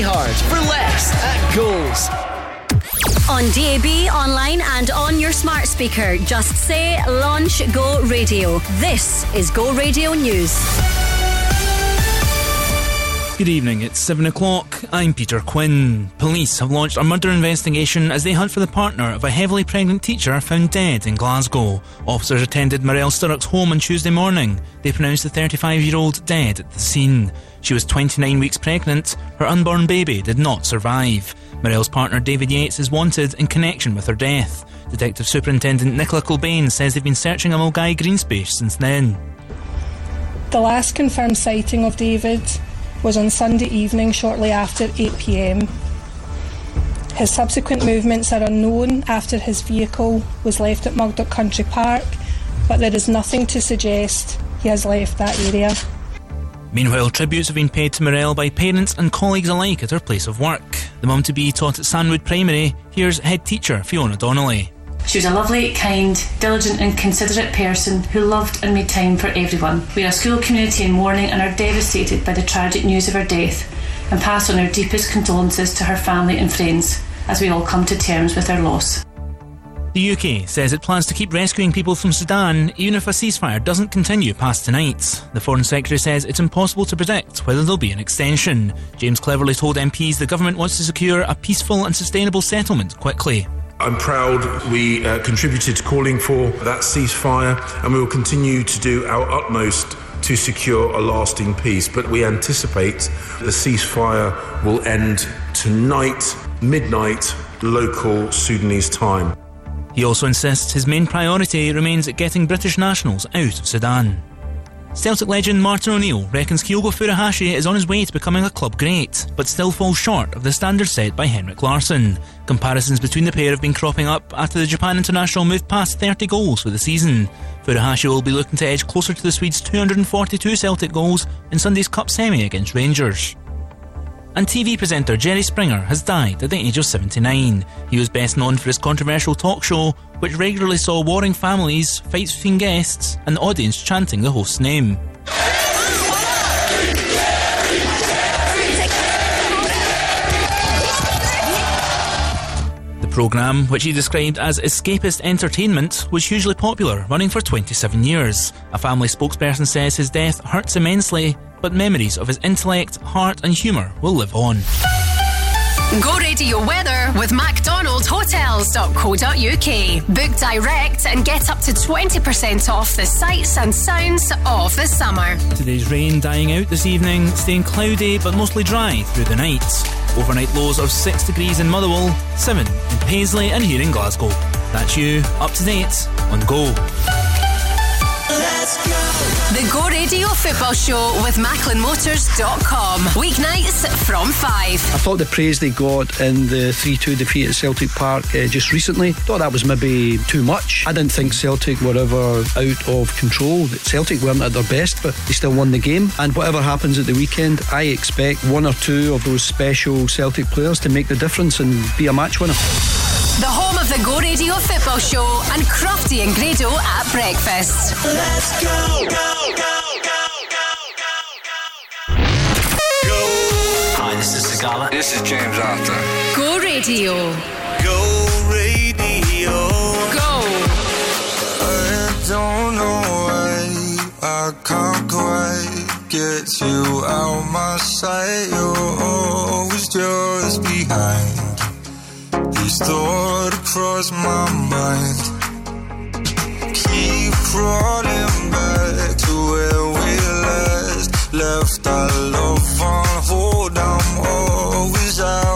Play hard for less at goals. On DAB, online, and on your smart speaker, just say Launch Go Radio. This is Go Radio News. Good evening, it's 7 o'clock. I'm Peter Quinn. Police have launched a murder investigation as they hunt for the partner of a heavily pregnant teacher found dead in Glasgow. Officers attended Marelle Sturrock's home on Tuesday morning. They pronounced the 35 year old dead at the scene. She was 29 weeks pregnant. Her unborn baby did not survive. Marelle's partner David Yates is wanted in connection with her death. Detective Superintendent Nicola Kilbane says they've been searching a Milngavie green space since then. The last confirmed sighting of David was on Sunday evening shortly after 8pm. His subsequent movements are unknown after his vehicle was left at Mugdock Country Park, but there is nothing to suggest he has left that area. Meanwhile, tributes have been paid to Marelle by parents and colleagues alike at her place of work. The mum to be taught at Sandwood Primary. Here's head teacher Fiona Donnelly. She was a lovely, kind, diligent, and considerate person who loved and made time for everyone. We are a school community in mourning and are devastated by the tragic news of her death and pass on our deepest condolences to her family and friends as we all come to terms with her loss. The UK says it plans to keep rescuing people from Sudan even if a ceasefire doesn't continue past tonight. The Foreign Secretary says it's impossible to predict whether there'll be an extension. James Cleverly told MPs the government wants to secure a peaceful and sustainable settlement quickly. I'm proud we uh, contributed to calling for that ceasefire, and we will continue to do our utmost to secure a lasting peace. But we anticipate the ceasefire will end tonight, midnight, local Sudanese time. He also insists his main priority remains at getting British nationals out of Sudan. Celtic legend Martin O'Neill reckons Kyogo Furuhashi is on his way to becoming a club great, but still falls short of the standard set by Henrik Larsson. Comparisons between the pair have been cropping up after the Japan international moved past 30 goals for the season. Furuhashi will be looking to edge closer to the Swedes' 242 Celtic goals in Sunday's Cup semi against Rangers. And TV presenter Jerry Springer has died at the age of 79. He was best known for his controversial talk show, which regularly saw warring families, fights between guests, and the audience chanting the host's name. The programme, which he described as escapist entertainment, was hugely popular, running for 27 years. A family spokesperson says his death hurts immensely but memories of his intellect, heart, and humour will live on. Go Radio Weather with MacDonaldHotels.co.uk. Book direct and get up to 20% off the sights and sounds of the summer. Today's rain dying out this evening, staying cloudy but mostly dry through the night. Overnight lows of 6 degrees in Motherwell, 7 in Paisley, and here in Glasgow. That's you, up to date on Go. The Go Radio Football Show with MacklinMotors.com. Weeknights from 5. I thought the praise they got in the 3 2 defeat at Celtic Park uh, just recently, thought that was maybe too much. I didn't think Celtic were ever out of control. Celtic weren't at their best, but they still won the game. And whatever happens at the weekend, I expect one or two of those special Celtic players to make the difference and be a match winner. The home of the Go Radio Football Show and Crofty and Grado at breakfast. Let's go, go, go, go, go, Hi, this is Sigala. This is James Arthur. Go Radio. Go radio. Go. I don't know why I can't quite get you out my sight. You're always just behind. These thoughts cross my mind. Keep crawling back to where we last left our love on hold. I'm always out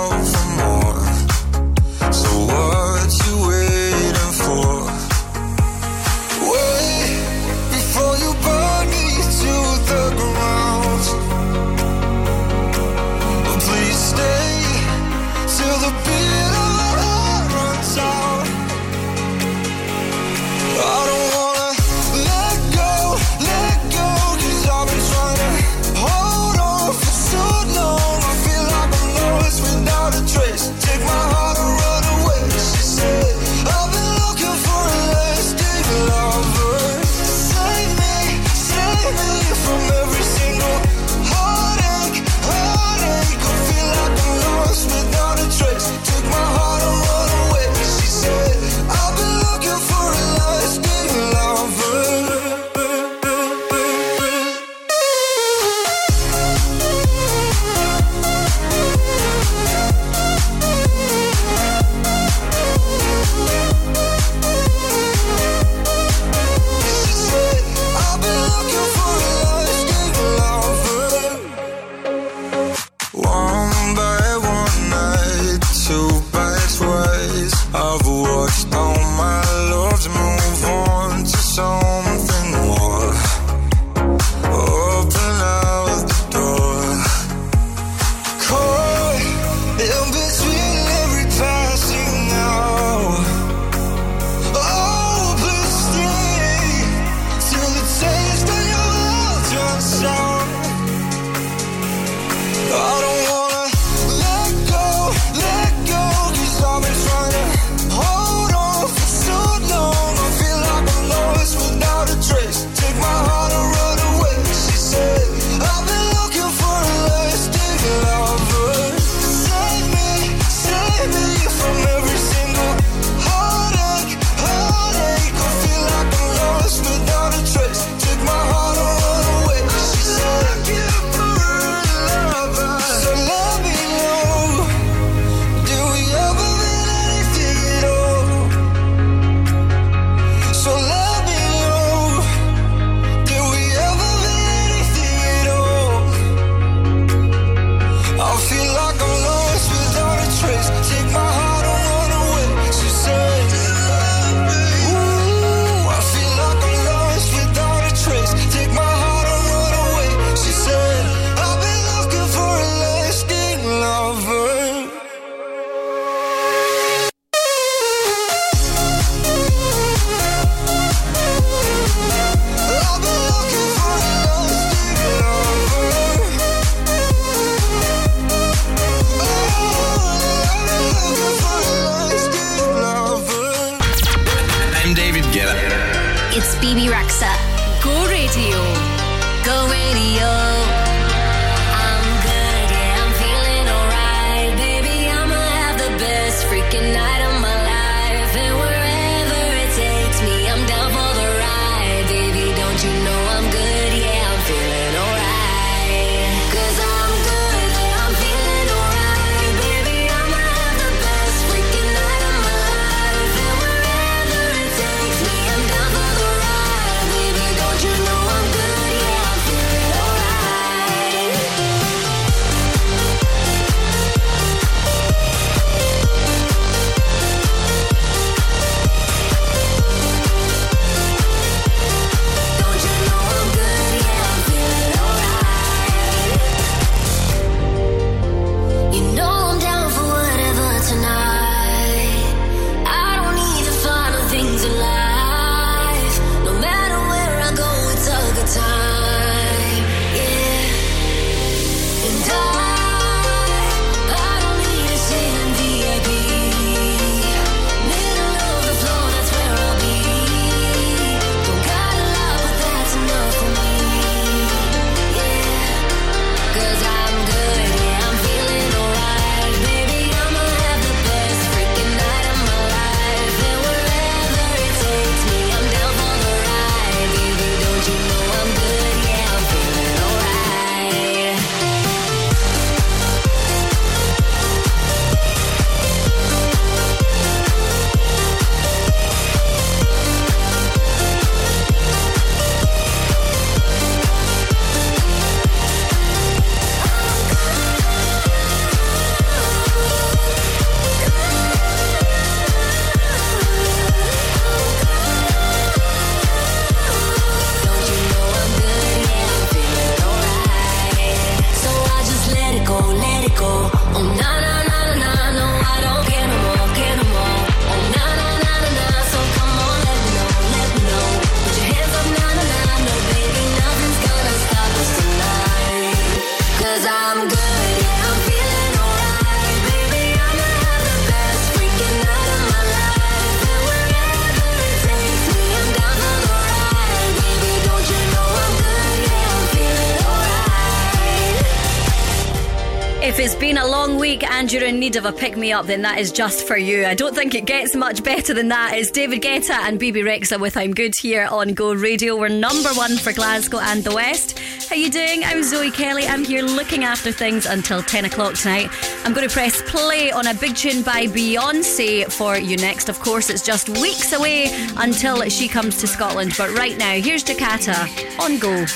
need of a pick me up, then that is just for you. I don't think it gets much better than that. It's David Guetta and Bebe Rexha with I'm Good here on Go Radio. We're number one for Glasgow and the West. How you doing? I'm Zoe Kelly. I'm here looking after things until 10 o'clock tonight. I'm going to press play on a big tune by Beyonce for you next. Of course, it's just weeks away until she comes to Scotland. But right now, here's Jakarta on Go.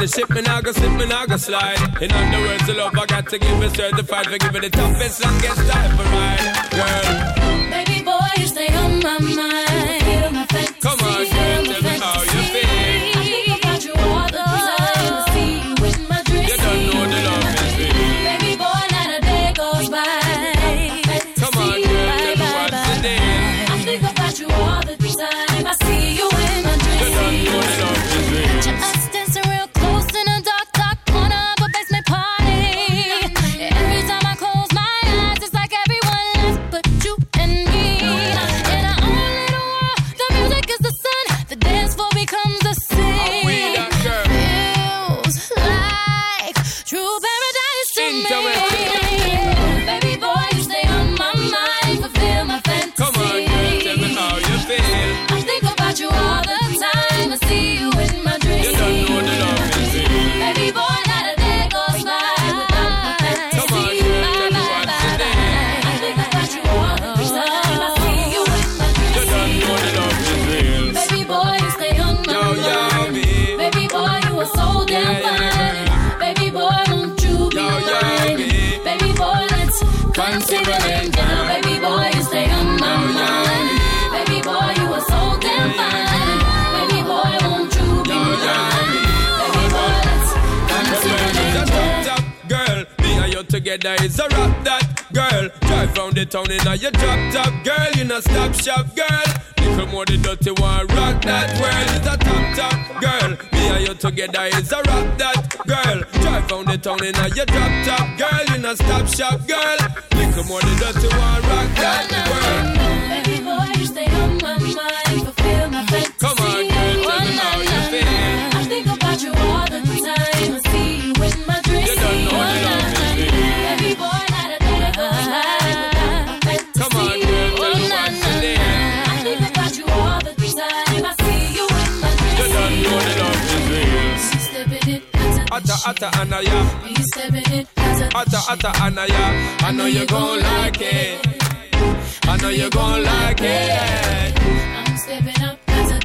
the ship, me nah go slip, me nah go slide. In other words, the love I got to give is certified for giving the toughest, longest time for mine.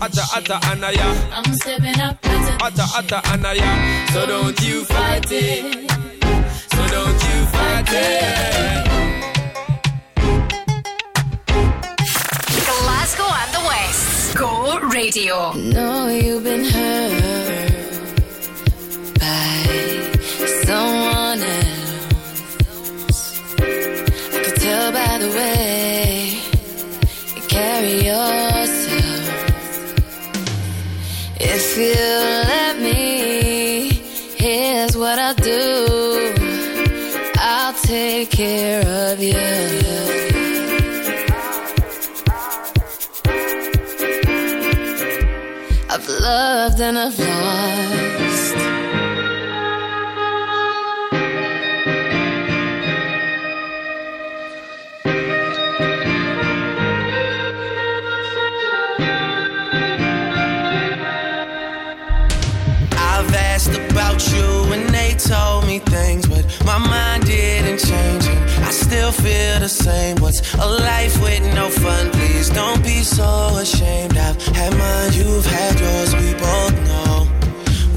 atta atta anaya. I'm stepping up, atta atta anaya. So don't you fight it. So don't you fight it. Glasgow and the West. Go Radio. No, you've been hurt by someone else. I could tell by the way you carry on. feel, let me. Here's what I'll do I'll take care of you. I've loved and I've lost. the same. What's a life with no fun? Please don't be so ashamed. I've had mine, you've had yours. We both know.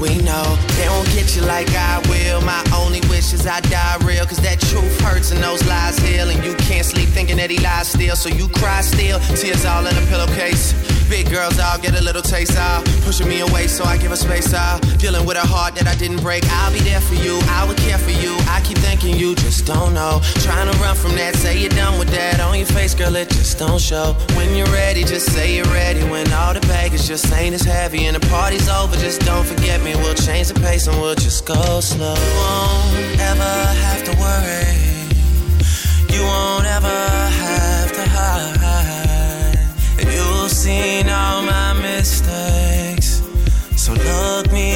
We know they won't get you like I will. My only wish is I die real. Cause that truth hurts and those lies heal. And you can't sleep thinking that he lies still. So you cry still, tears all in a pillowcase. Big girls, I'll get a little taste out. Pushing me away, so I give her space out. Dealing with a heart that I didn't break. I'll be there for you, I would care for you. I keep thinking you just don't know. Trying to run from that, say you're done with that. On your face, girl, it just don't show. When you're ready, just say you're ready. When all the baggage just ain't as heavy and the party's over, just don't forget me. We'll change the pace and we'll just go slow. You won't ever have to worry. You won't ever have seen all my mistakes. So look me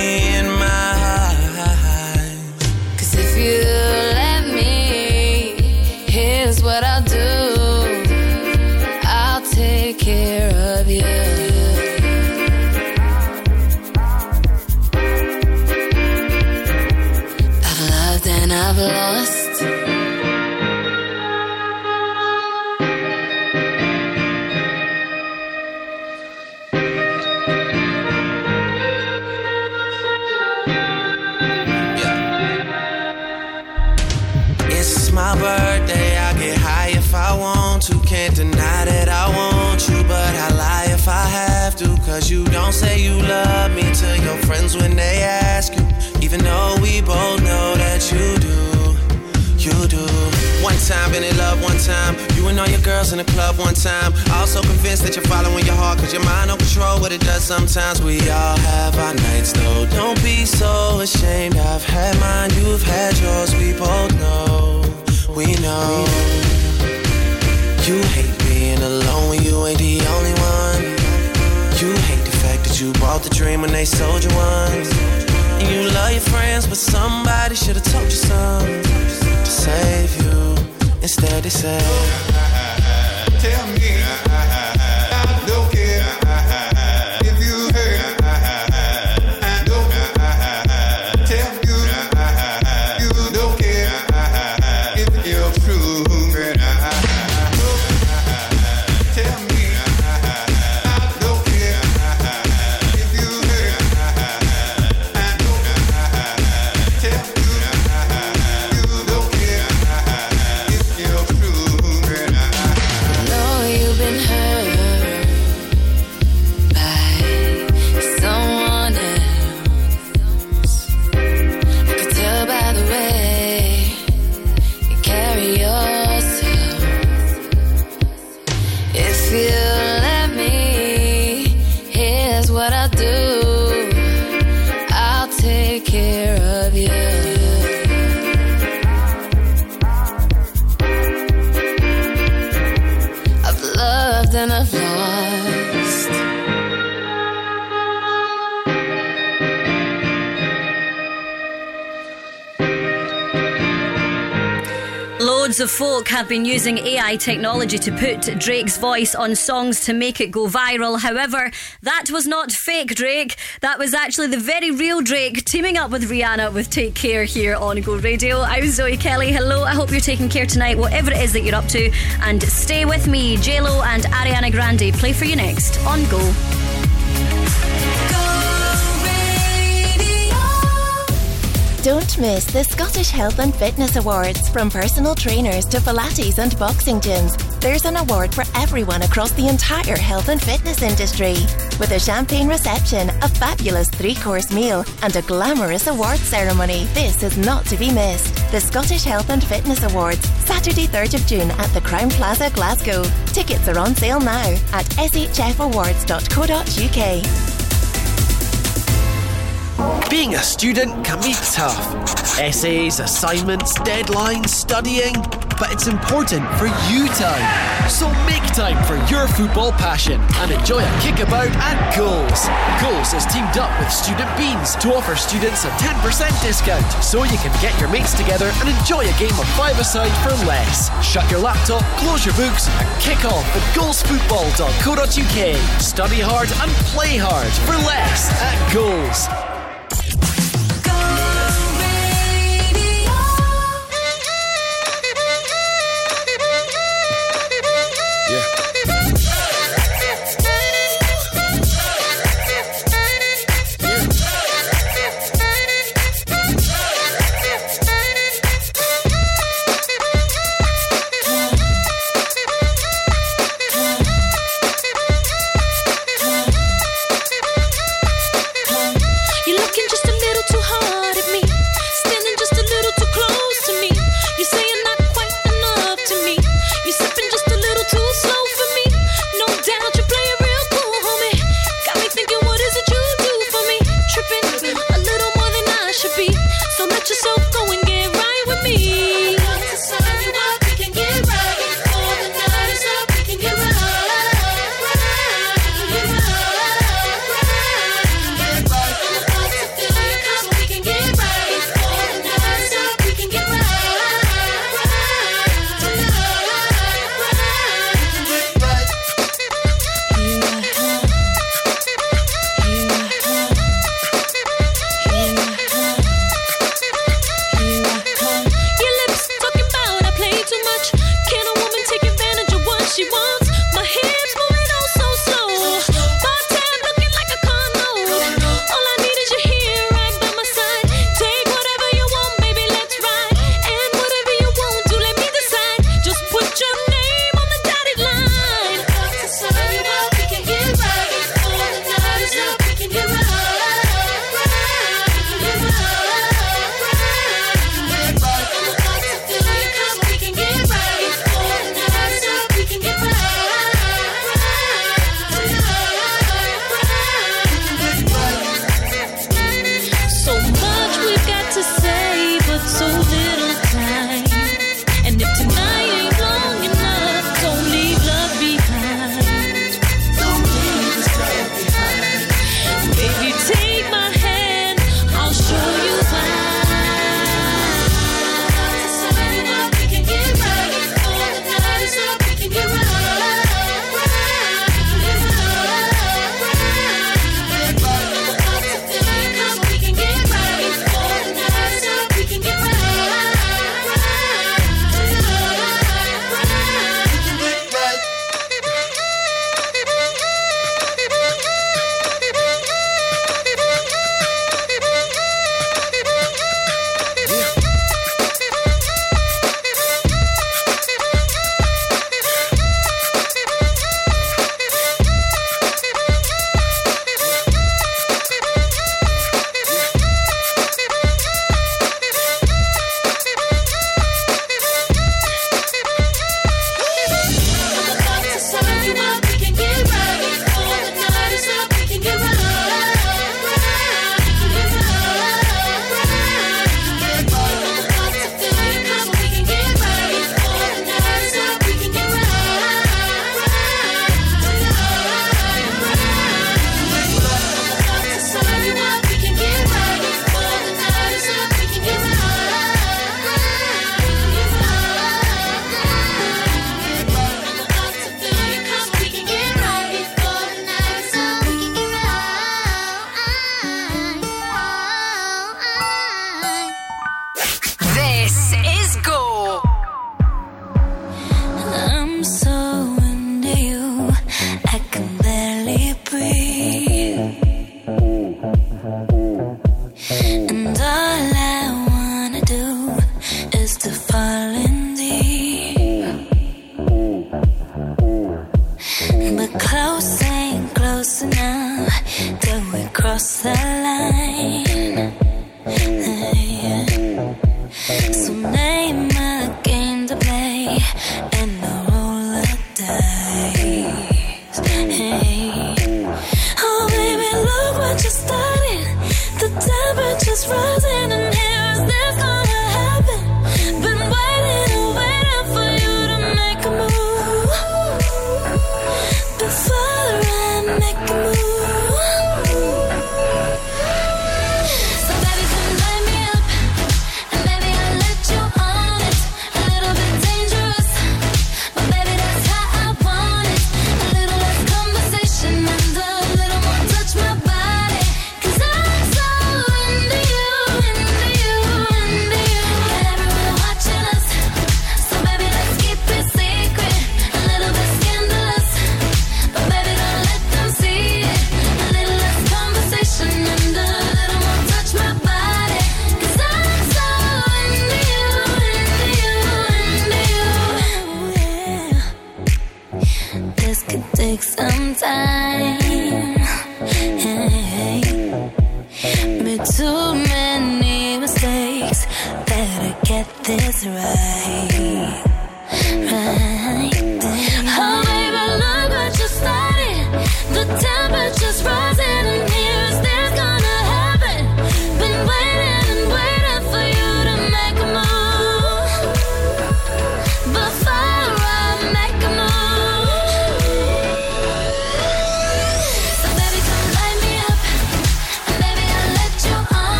Cause you don't say you love me to your friends when they ask you. Even though we both know that you do, you do. One time, been in love one time. You and all your girls in the club one time. Also convinced that you're following your heart, cause your mind don't control what it does sometimes. We all have our nights though. Don't be so ashamed. I've had mine, you've had yours. We both know, we know. You hate being alone when you ain't the only one. That you bought the dream when they sold you one. And you love your friends, but somebody should have told you something to save you. Instead, they say, Tell me, Of folk have been using AI technology to put Drake's voice on songs to make it go viral. However, that was not fake Drake. That was actually the very real Drake teaming up with Rihanna with Take Care here on Go Radio. I'm Zoe Kelly. Hello, I hope you're taking care tonight, whatever it is that you're up to. And stay with me. JLo and Ariana Grande play for you next on Go. Don't miss the Scottish Health and Fitness Awards. From personal trainers to Pilates and boxing gyms, there's an award for everyone across the entire health and fitness industry. With a champagne reception, a fabulous three course meal, and a glamorous award ceremony, this is not to be missed. The Scottish Health and Fitness Awards, Saturday, 3rd of June at the Crowne Plaza, Glasgow. Tickets are on sale now at shfawards.co.uk. Being a student can be tough. Essays, assignments, deadlines, studying. But it's important for you time. So make time for your football passion and enjoy a kickabout at Goals. Goals has teamed up with Student Beans to offer students a 10% discount so you can get your mates together and enjoy a game of five-a-side for less. Shut your laptop, close your books and kick off at goalsfootball.co.uk. Study hard and play hard for less at Goals.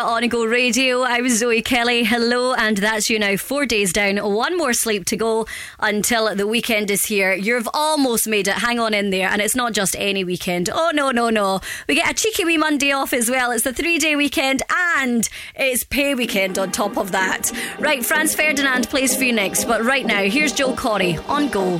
on Go Radio. I'm Zoe Kelly. Hello, and that's you now. Four days down, one more sleep to go until the weekend is here. You've almost made it. Hang on in there, and it's not just any weekend. Oh no, no, no. We get a cheeky wee Monday off as well. It's the three-day weekend, and it's pay weekend on top of that. Right, Franz Ferdinand plays for next, but right now here's Joel Corry on Go.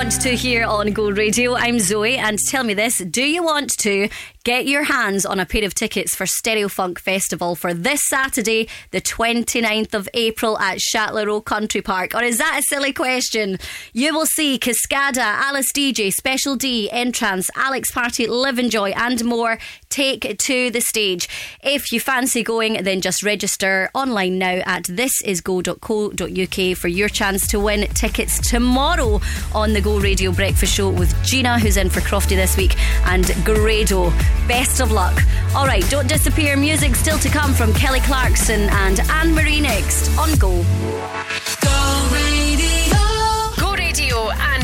Want to hear on Go Radio? I'm Zoe, and tell me this do you want to get your hands on a pair of tickets for Stereo Funk Festival for this Saturday, the 29th of April at Chatelherault Country Park? Or is that a silly question? You will see Cascada, Alice Deejay, Special D, N-Trance, Alex Party, Livin' Joy, and more take to the stage. If you fancy going, then just register online now at thisisgo.co.uk for your chance to win tickets tomorrow on the Go Radio Breakfast Show with Gina, who's in for Crofty this week, and Grado. Best of luck. All right, don't disappear. Music still to come from Kelly Clarkson and Anne Marie next on Go. Go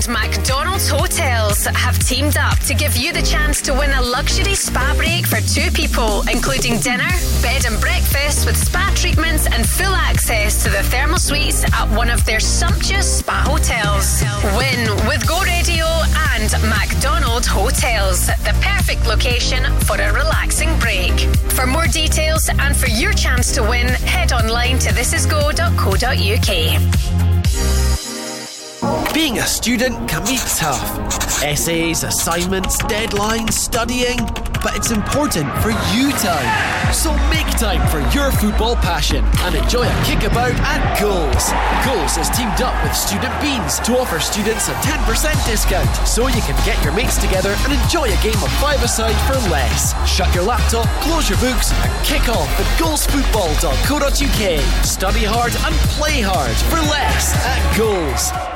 McDonald's Hotels have teamed up to give you the chance to win a luxury spa break for two people, including dinner, bed and breakfast with spa treatments and full access to the thermal suites at one of their sumptuous spa hotels. Win with Go Radio and McDonald's Hotels, the perfect location for a relaxing break. For more details and for your chance to win, head online to thisisgo.co.uk. Being a student can be tough. Essays, assignments, deadlines, studying. But it's important for you time. So make time for your football passion and enjoy a kickabout at Goals. Goals has teamed up with Student Beans to offer students a 10% discount so you can get your mates together and enjoy a game of five-a-side for less. Shut your laptop, close your books and kick off at goalsfootball.co.uk. Study hard and play hard for less at Goals.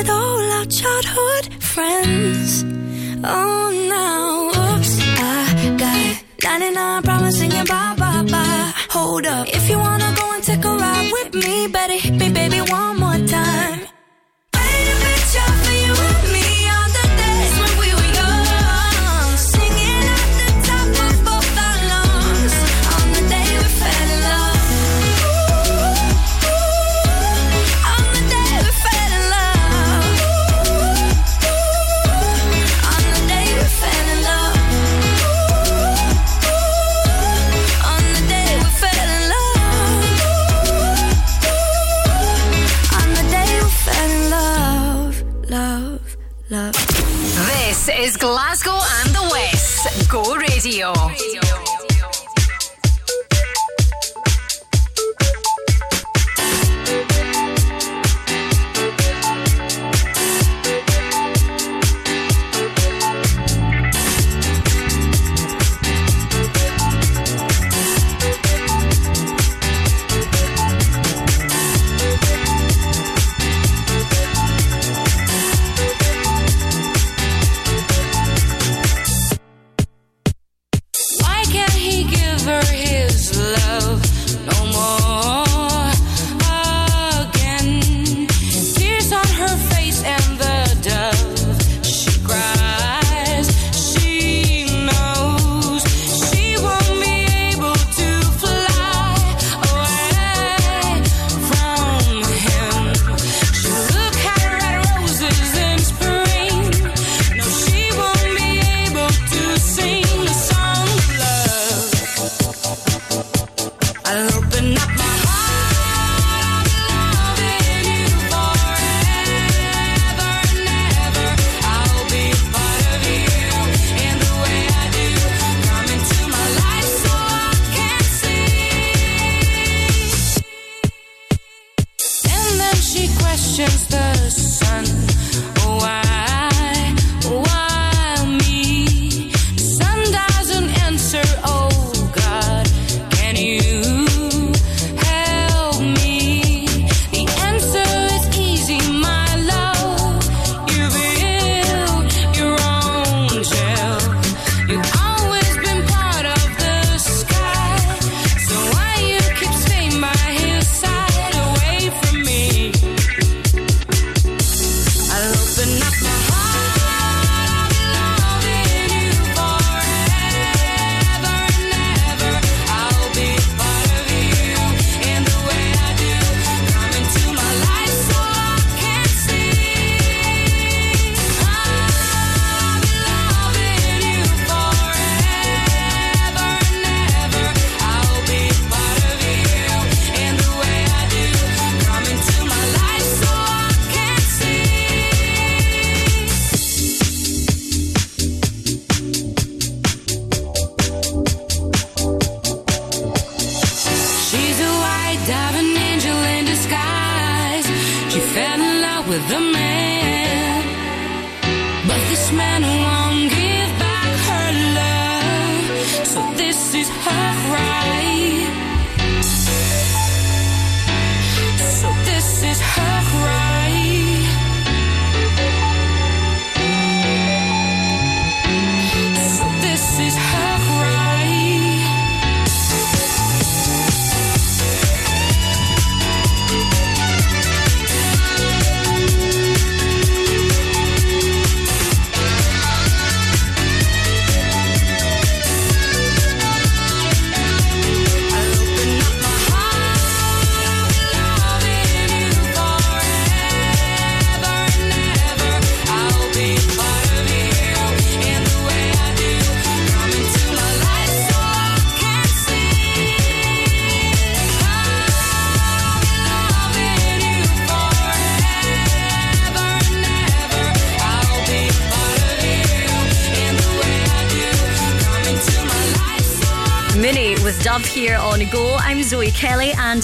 with all our childhood friends. Oh, now, oops, I got 99 problems singing bye bye bye. Hold up, if you wanna go and take a ride with me, better hit me, baby, one is Glasgow and the West. Go Radio.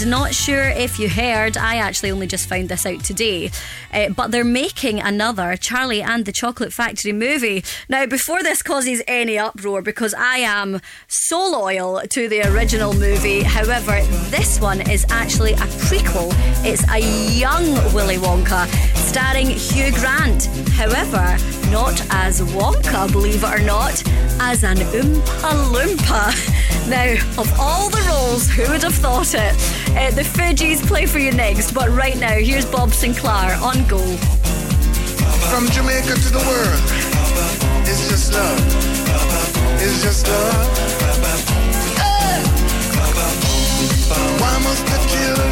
Not sure if you heard, I actually only just found this out today, uh, but they're making another Charlie and the Chocolate Factory movie. Now, before this causes any uproar, because I am so loyal to the original movie, however, this one is actually a prequel. It's a young Willy Wonka starring Hugh Grant. However, not as Wonka, believe it or not, as an Oompa Loompa. Now, of all the roles, who would have thought it? Uh, the Fugees play for you next, but right now, here's Bob Sinclar on goal. From Jamaica to the world. It's just love. It's just love. Why must I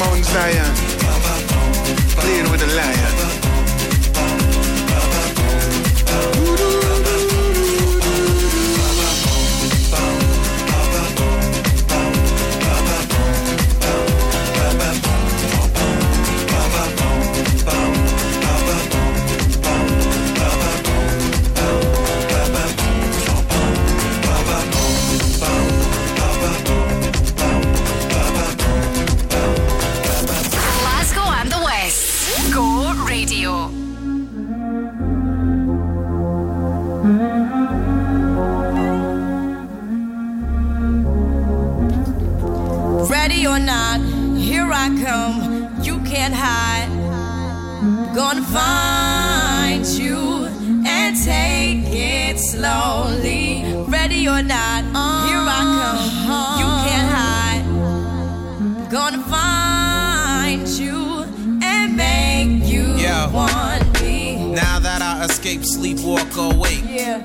Mount Zion,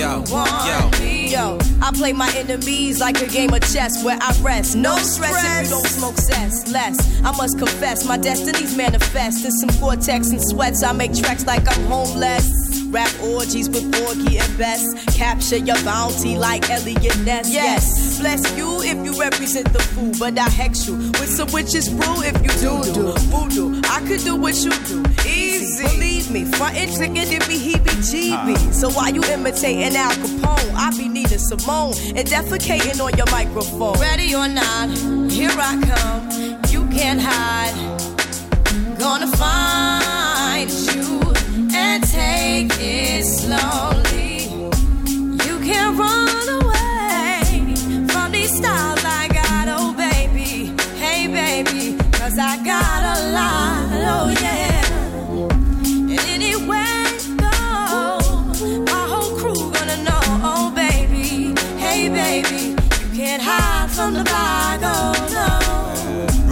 Yo, yo, yo. I play my enemies like a game of chess where I rest. No stress if you don't smoke cess. Less, I must confess, my destinies manifest. In some cortex and sweats, I make tracks like I'm homeless. Rap orgies with Porgy and Bess. Capture your bounty like Eliot Ness. Yes, bless you if you represent the fool, but I hex you with some witches brew if you do do voodoo. I could do what you do, me, frontin' triggered it be heebie-jeebie. So why you imitating Al Capone? I be Nina Simone and defecating on your microphone. Ready or not, here I come. You can't hide. Gonna find you and take it slowly. You can't run away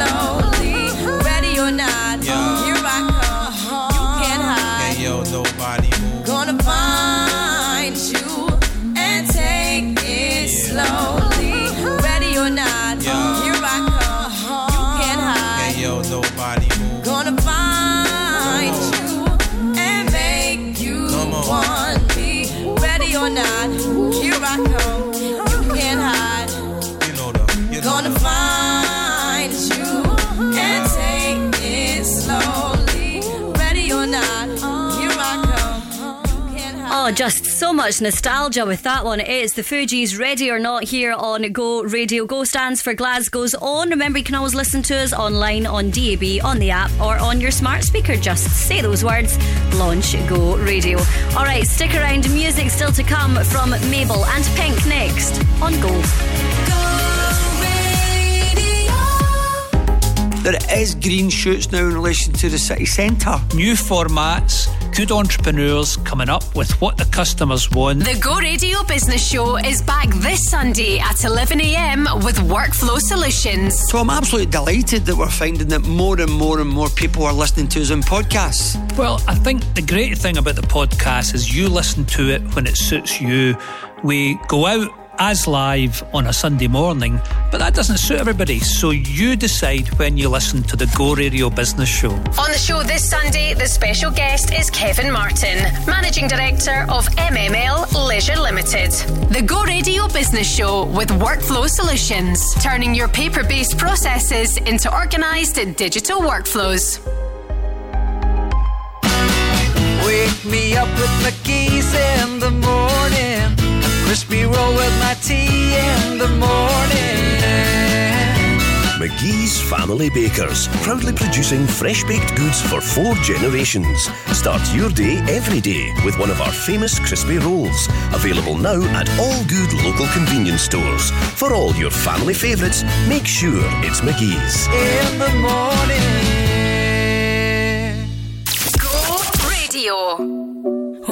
it Oh, just so much nostalgia with that one. It's the Fugees Ready or Not here on Go Radio. Go stands for Glasgow's Own. Remember, you can always listen to us online on DAB, on the app, or on your smart speaker. Just say those words launch Go Radio. All right, stick around. Music still to come from Mabel and Pink next on Go. There is green shoots now in relation to the city centre. New formats, good entrepreneurs coming up with what the customers want. The Go Radio Business Show is back this Sunday at 11am with Workflow Solutions. So I'm absolutely delighted that we're finding that more and more and more people are listening to us on podcasts. Well, I think the great thing about the podcast is you listen to it when it suits you. We go out as live on a Sunday morning, but that doesn't suit everybody. So you decide when you listen to the Go Radio Business Show. On the show this Sunday, the special guest is Kevin Martin, Managing Director of MML Leisure Limited. The Go Radio Business Show with Workflow Solutions, turning your paper based processes into organised digital workflows. Wake me up with the keys in the morning. A crispy roll with my tea in the morning. McGee's Family Bakers, proudly producing fresh baked goods for four generations. Start your day every day with one of our famous crispy rolls. Available now at all good local convenience stores. For all your family favourites, make sure it's McGee's. In the morning. Go Radio.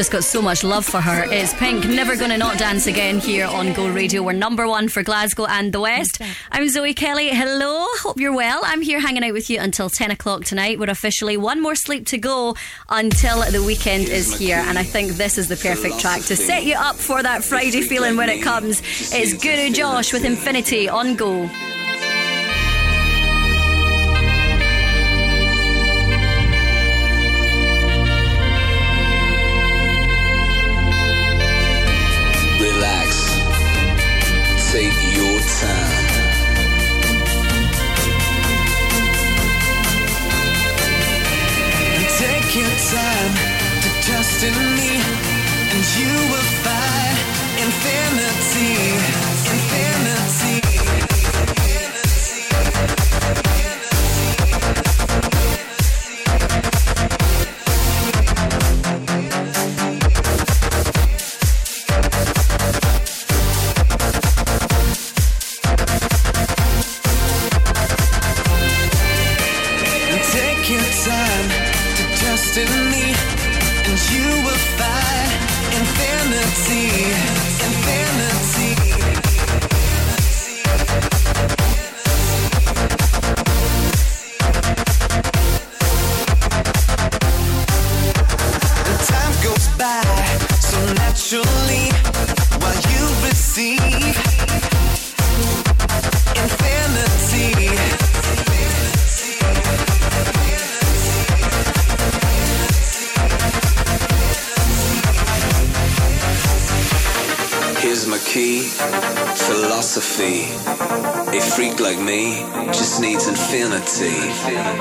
just got so much love for her. It's Pink, Never Gonna Not Dance Again here on Go Radio. We're number one for Glasgow and the West. I'm Zoe Kelly. Hello, hope you're well. I'm here hanging out with you until 10 o'clock tonight. We're officially one more sleep to go until the weekend is here. And I think this is the perfect track to set you up for that Friday feeling when it comes. It's Guru Josh with Infinity on Go. Cause you needs infinity.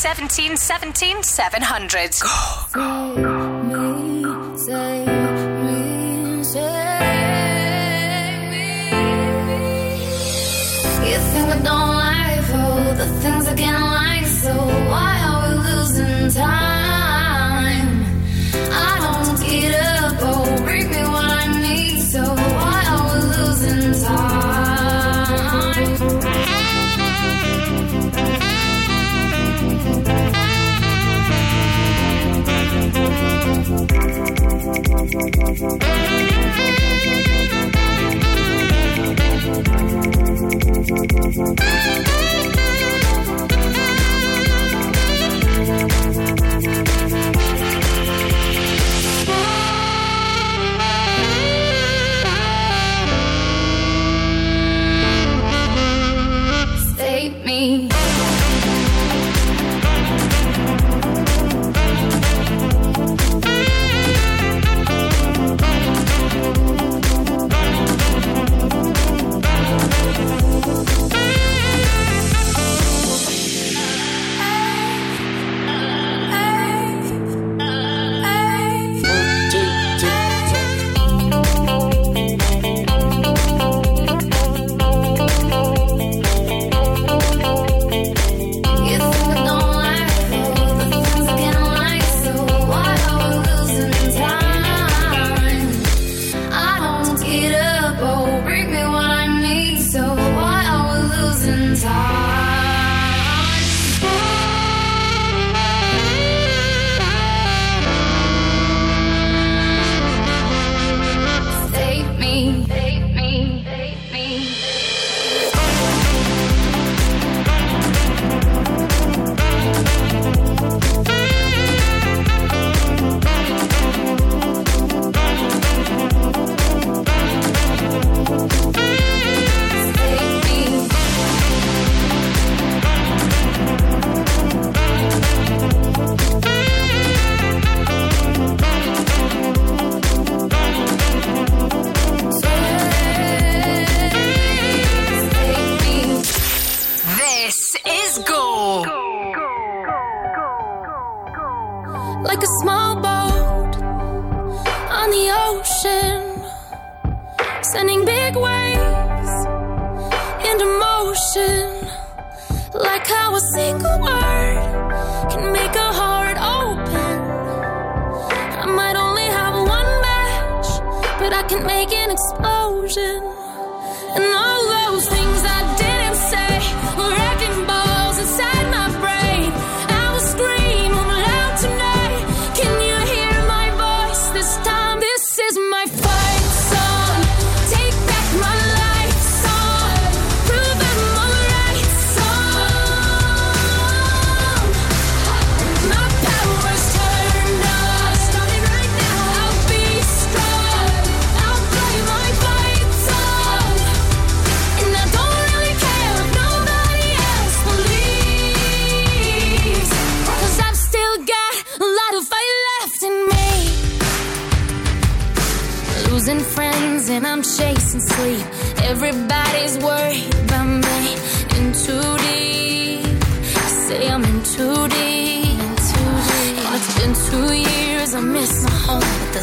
17 17 700.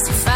Home,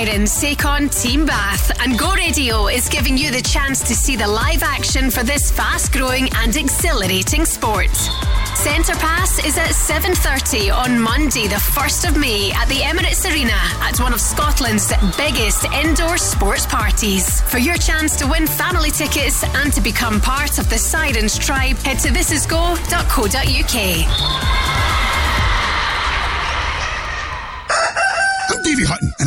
Sirens, take on Team Bath, and Go Radio is giving you the chance to see the live action for this fast-growing and exhilarating sport. Centre Pass is at 7.30 on Monday, the 1st of May at the Emirates Arena at one of Scotland's biggest indoor sports parties. For your chance to win family tickets and to become part of the Sirens tribe, head to thisisgo.co.uk.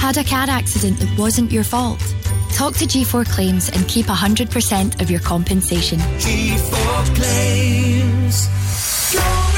Had a car accident that wasn't your fault? Talk to G4 Claims and keep 100% of your compensation. G4 claims. Go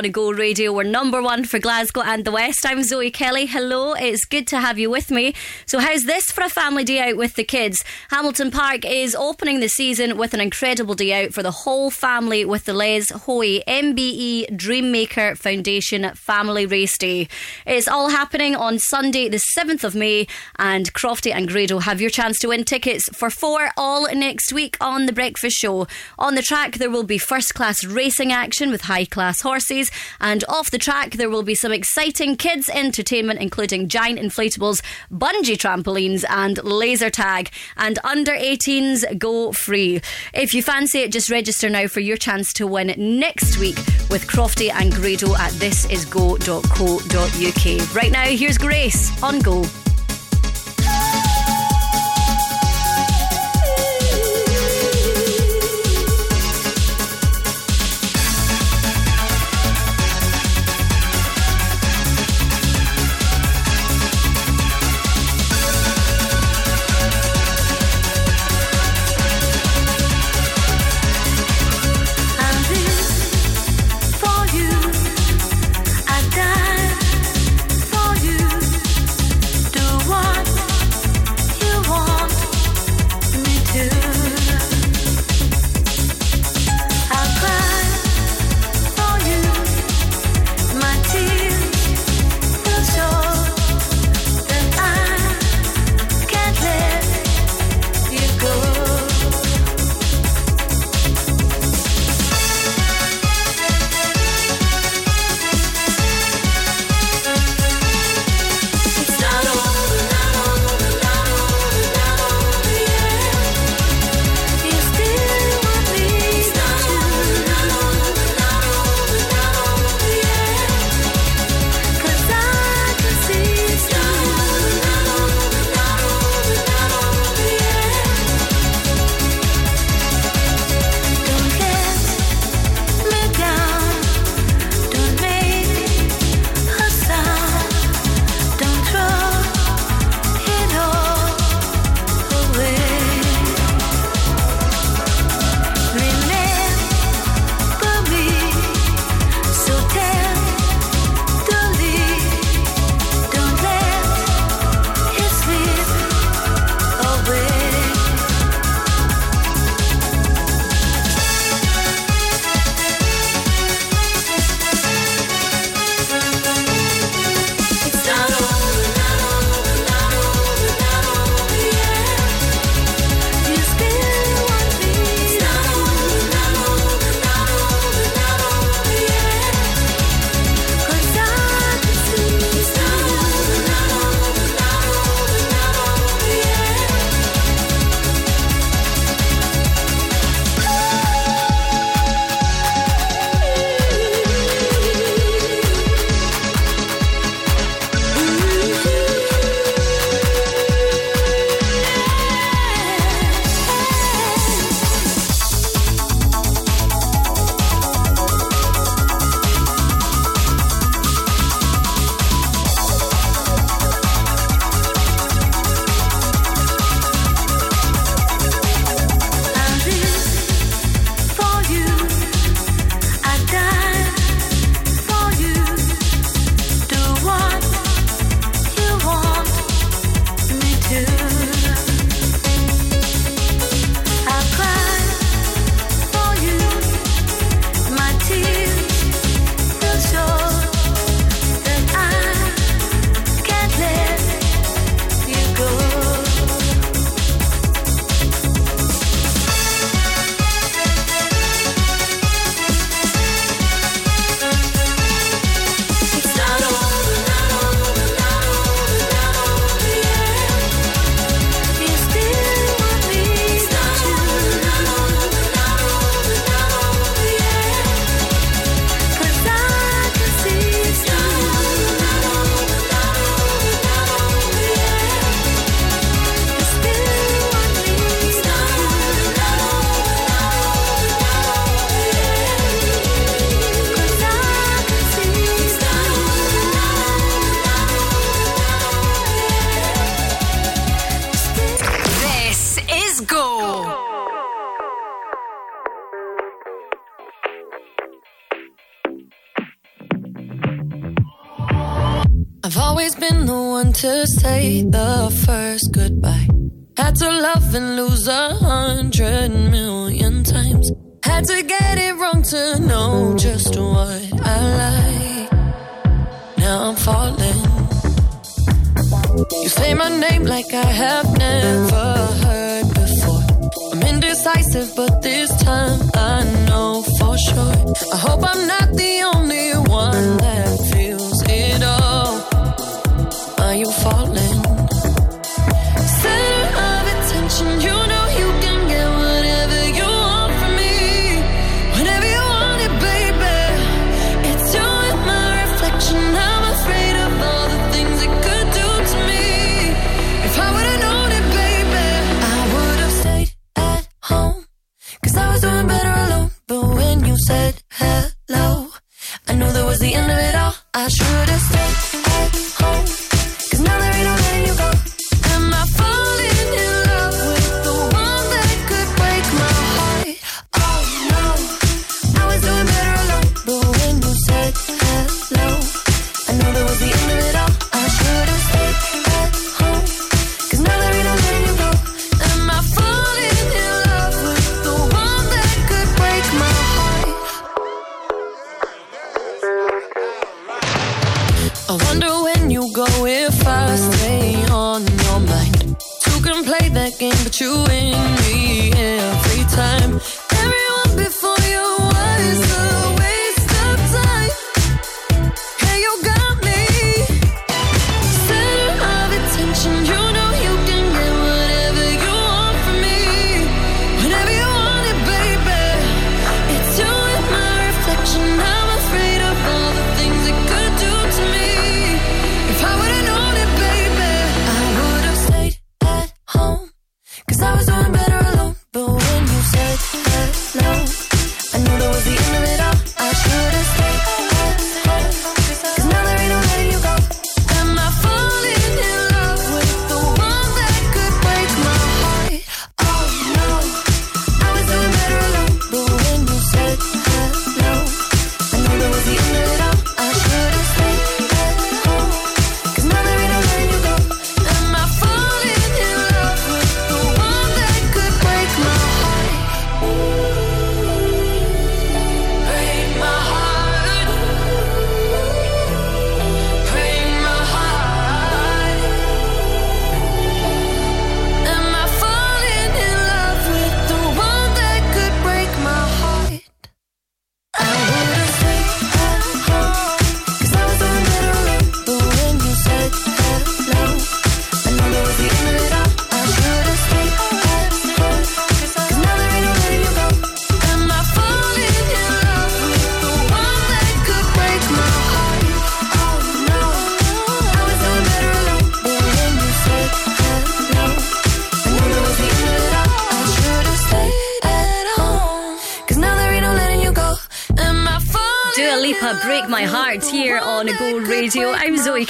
on a Go Radio. We're number one for Glasgow and the West. I'm Zoe Kelly. Hello, it's good to have you with me. So, how's this for a family day out with the kids? Hamilton Park is opening the season with an incredible day out for the whole family with the Les Hoy MBE Dreammaker Foundation Family Race Day. It's all happening on Sunday, the 7th of May, and Crofty and Grado have your chance to win tickets for four all next week on The Breakfast Show. On the track, there will be first class racing action with high class horses, and off the track, there will be some exciting kids' entertainment, including giant inflatables, bungee trampolines, and laser tag. And under 18s go free. If you fancy it, just register now for your chance to win next week with Crofty and Grado at thisisgo.co.uk. UK. Right now, here's Grace on Go.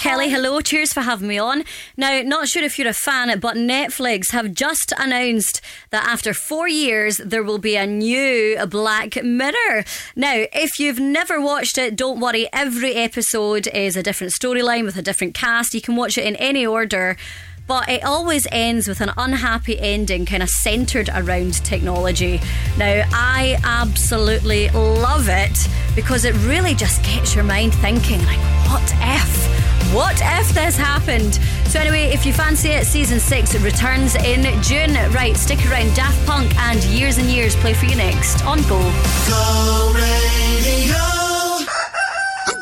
Kelly. Hello, cheers for having me on. Now, not sure if you're a fan, but Netflix have just announced that after four years, there will be a new Black Mirror. Now, if you've never watched it, don't worry. Every episode is a different storyline with a different cast. You can watch it in any order. But it always ends with an unhappy ending, kind of centered around technology. Now, I absolutely love it because it really just gets your mind thinking, like, what if? What if this happened? So, anyway, if you fancy it, season six returns in June. Right, stick around. Daft Punk and Years and Years play for you next on Go. Go Radio.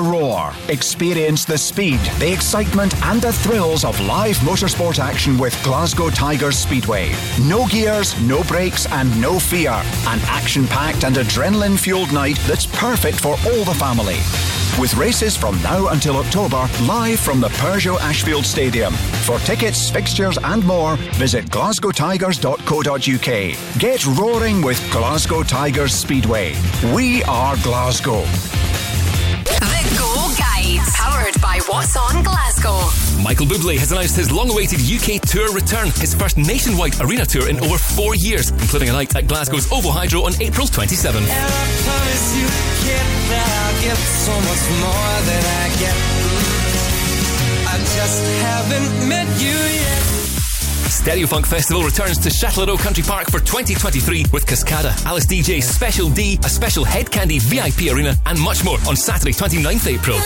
roar. Experience the speed, the excitement, and the thrills of live motorsport action with Glasgow Tigers Speedway. No gears, no brakes, and no fear. An action packed and adrenaline fueled night that's perfect for all the family. with races from now until October live from the Peugeot Ashfield Stadium. For tickets, fixtures, and more, visit glasgowtigers.co.uk. Get roaring with Glasgow Tigers Speedway. We are Glasgow. The Go Guide, powered by What's On Glasgow. Michael Bublé has announced his long-awaited UK tour return, his first nationwide arena tour in over four years, including a night at Glasgow's Ovo Hydro on April 27. promise you, kid, that I'll give so much more than I get. I just haven't met you yet. Stereo Funk Festival returns to Chatelherault Country Park for 2023 with Cascada, Alice Deejay, Special D, a special Head Candy VIP arena, and much more on Saturday, 29th April.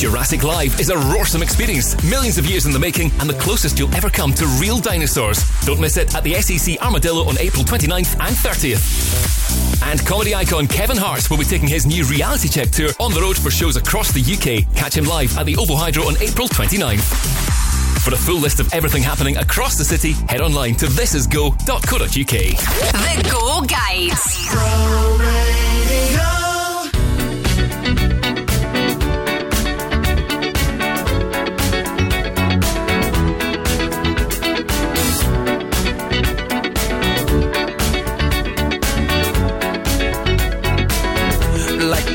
Jurassic Live is a roarsome experience, millions of years in the making, and the closest you'll ever come to real dinosaurs. Don't miss it at the SEC Armadillo on April 29th and 30th. And comedy icon Kevin Hart will be taking his new reality check tour on the road for shows across the UK. Catch him live at the Ovo Hydro on April 29th. For a full list of everything happening across the city, head online to thisisgo.co.uk. The Go Guide. Like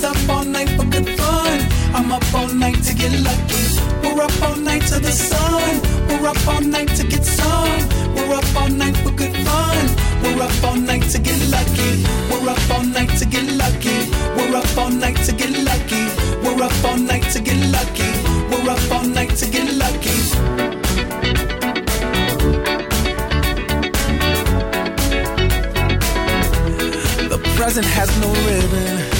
She's up all night for good fun. I'm up all night to get lucky. We're up all night to the sun. We're up all night to get some. We're up all night for good fun. We're up all night to get lucky. We're up all night to get lucky. We're up all night to get lucky. We're up all night to get lucky. We're up all night to get lucky. The present has no ribbon.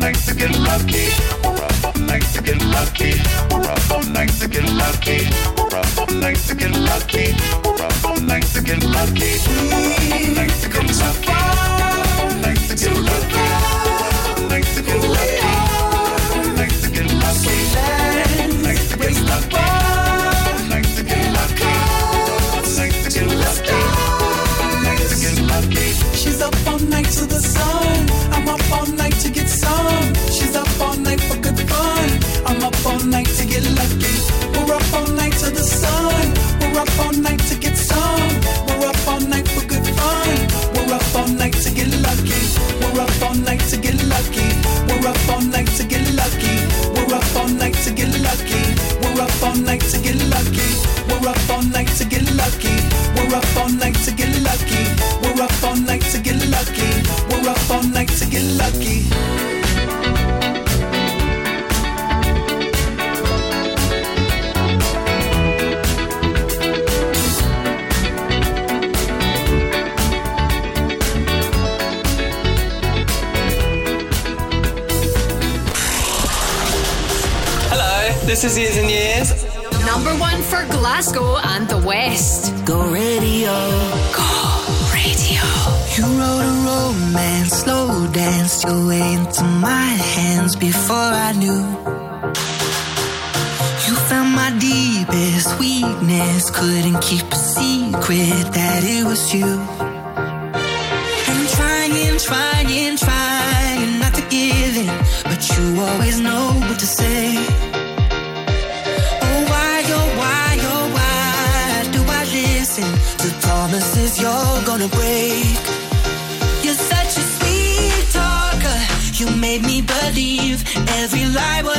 Night to get lucky. We're to get lucky. We're up all night to get lucky. We're up all night to get lucky. We're up all night to get lucky. Is Years and Years. Number one for Glasgow and the West. Go radio. Go radio. You wrote a romance, slow danced your way into my hands before I knew. You found my deepest weakness, couldn't keep a secret that it was you. Lie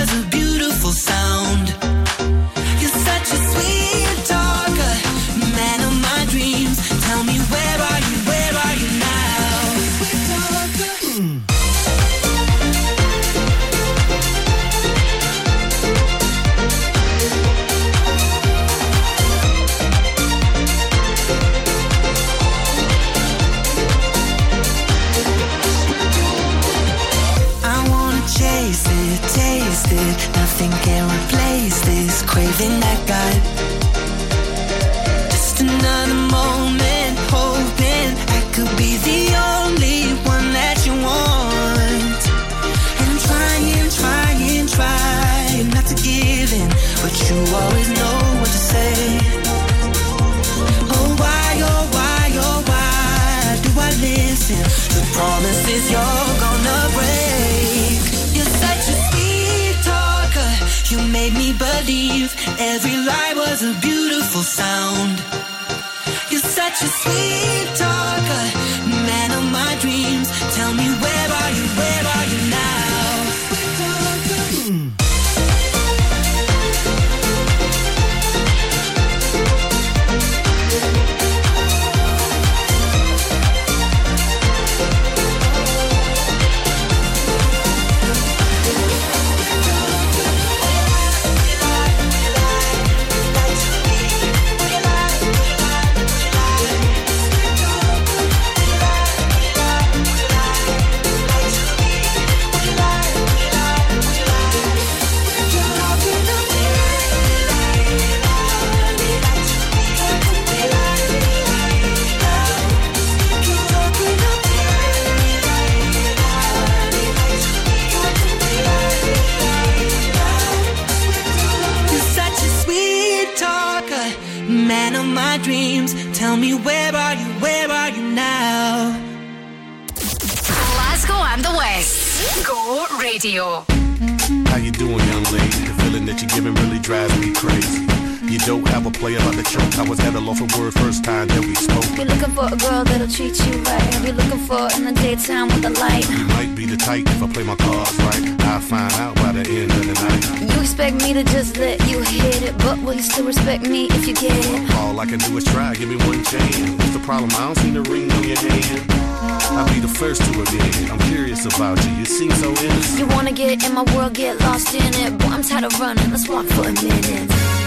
for in the daytime with the light. You might be the type if I play my cards right. I'll find out by the end of the night. You expect me to just let you hit it, but will you still respect me if you get it? All I can do is try, give me one chance. What's the problem? I don't see the ring on your hand. I'll be the first to admit it. I'm curious about you. You seem so innocent. You wanna get in my world, get lost in it. Boy, I'm tired of running. Let's walk for a minute.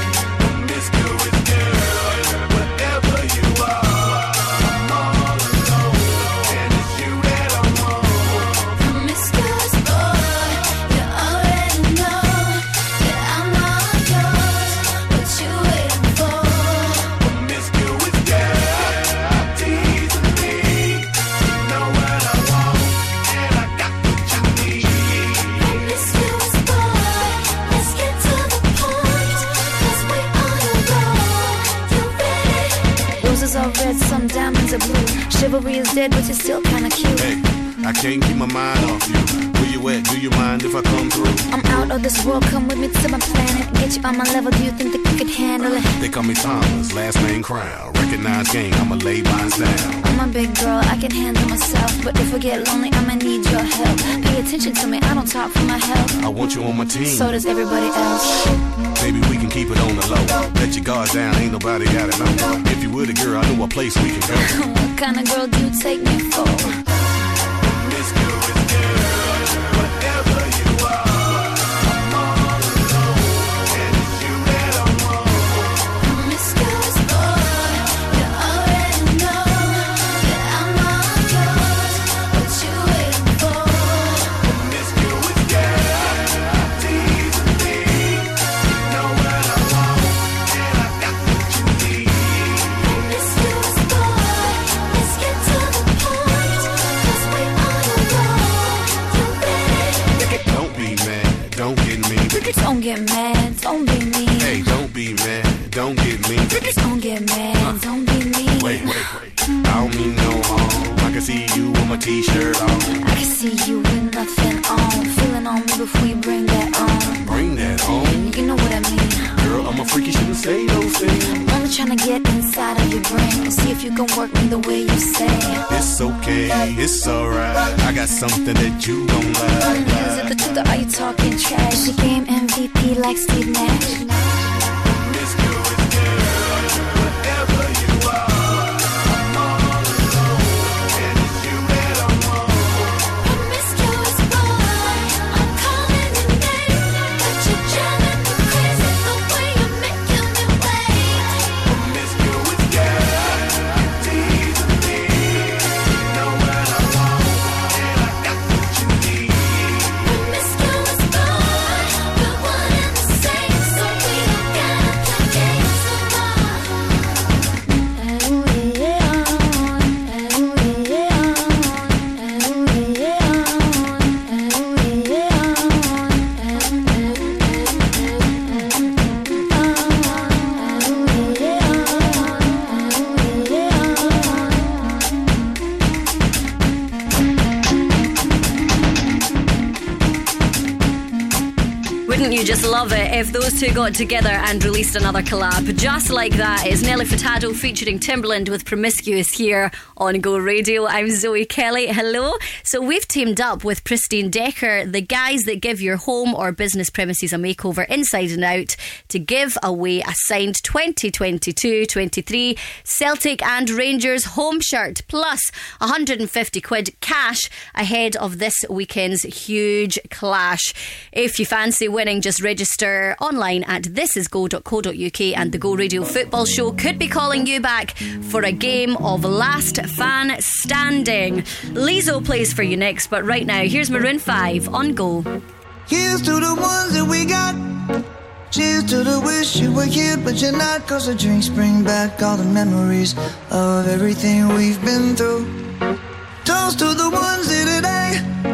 Red, some diamonds are blue. Chivalry is dead, but you're still kinda cute. Hey, I can't keep my mind off you. Where you at? Do you mind if I come through? I'm out of this world, come with me to my planet. Get you on my level, do you think that you could handle it? They call me Thomas, last name Crown. Recognize gang, I'ma lay mines down. I'm a big girl, I can handle myself. But if I get lonely, I'ma need your help. Pay attention to me, I don't talk for my health. I want you on my team. So does everybody else. Maybe we keep it on the low. Let your guard down, ain't nobody got it. No. If you were the girl, I know a place we can go. what kind of girl do you take me for? Get mad, don't be mean. Hey, don't be mad, don't get mean. Don't get mad, uh. don't be mean. Wait, wait, wait. I don't mean no harm. I can see you with my t-shirt on. I can see you with nothing on. Feeling on me before you bring that on. Bring that home. You know what I mean. Girl, I'm a freaky, shouldn't say those things. Only trying to get inside of your brain see if you can work me the way you say. It's okay, it's alright. I got something that you Is like. it the are you talking trash? The game MVP like Steve Nash. Just love it if those two got together and released another collab? Just like that is Nelly Furtado featuring Timbaland with Promiscuous here on Go Radio. I'm Zoe Kelly. Hello. So we've teamed up with Pristine Decker, the guys that give your home or business premises a makeover inside and out, to give away a signed 2022-23 Celtic and Rangers home shirt plus 150 quid cash ahead of this weekend's huge clash. If you fancy winning, just register online at thisisgo.co.uk and the Go Radio Football Show could be calling you back for a game of last fan standing. Lizzo plays for you next, but right now, here's Maroon 5 on Go. Here's to the ones that we got. Cheers to the wish you were here, but you're not. Cause the drinks bring back all the memories of everything we've been through. Toast to the ones here today.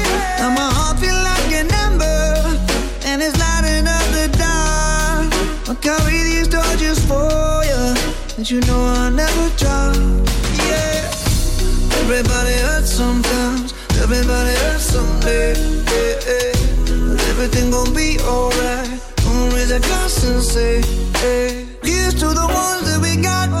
I you, know I'll never drop. Yeah, everybody hurts sometimes, everybody hurts someday. But everything gon' be alright. Gonna raise a glass and say, hey. Here's to the ones that we got.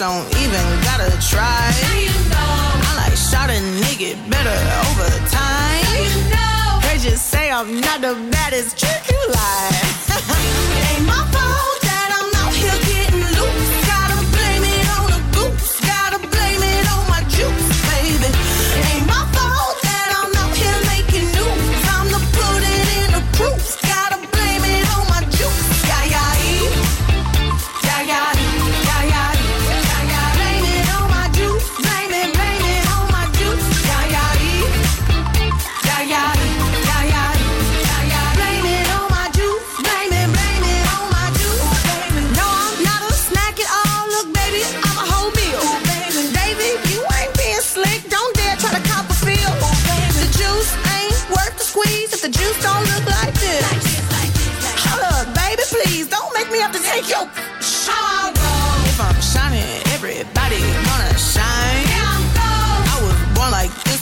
don't even gotta try. You know. I like shot a nigga better over time. You know. They just say I'm not the baddest trick you lie. ain't my fault.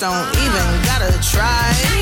don't even gotta try.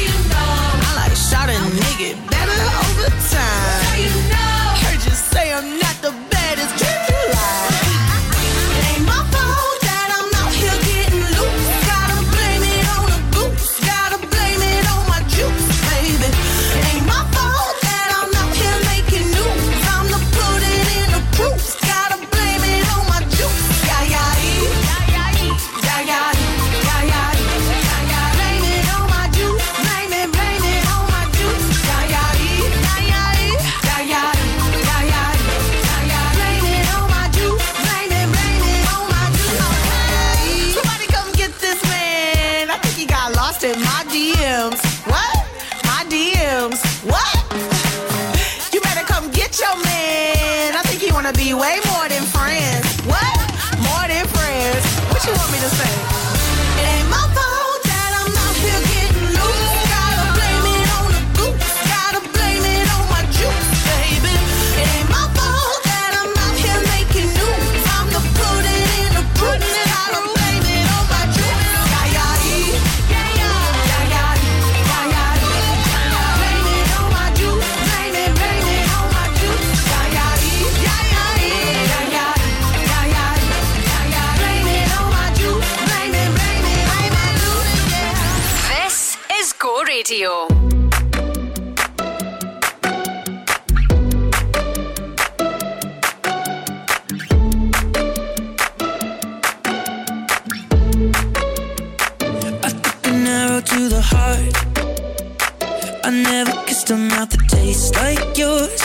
taste a mouth that tastes like yours.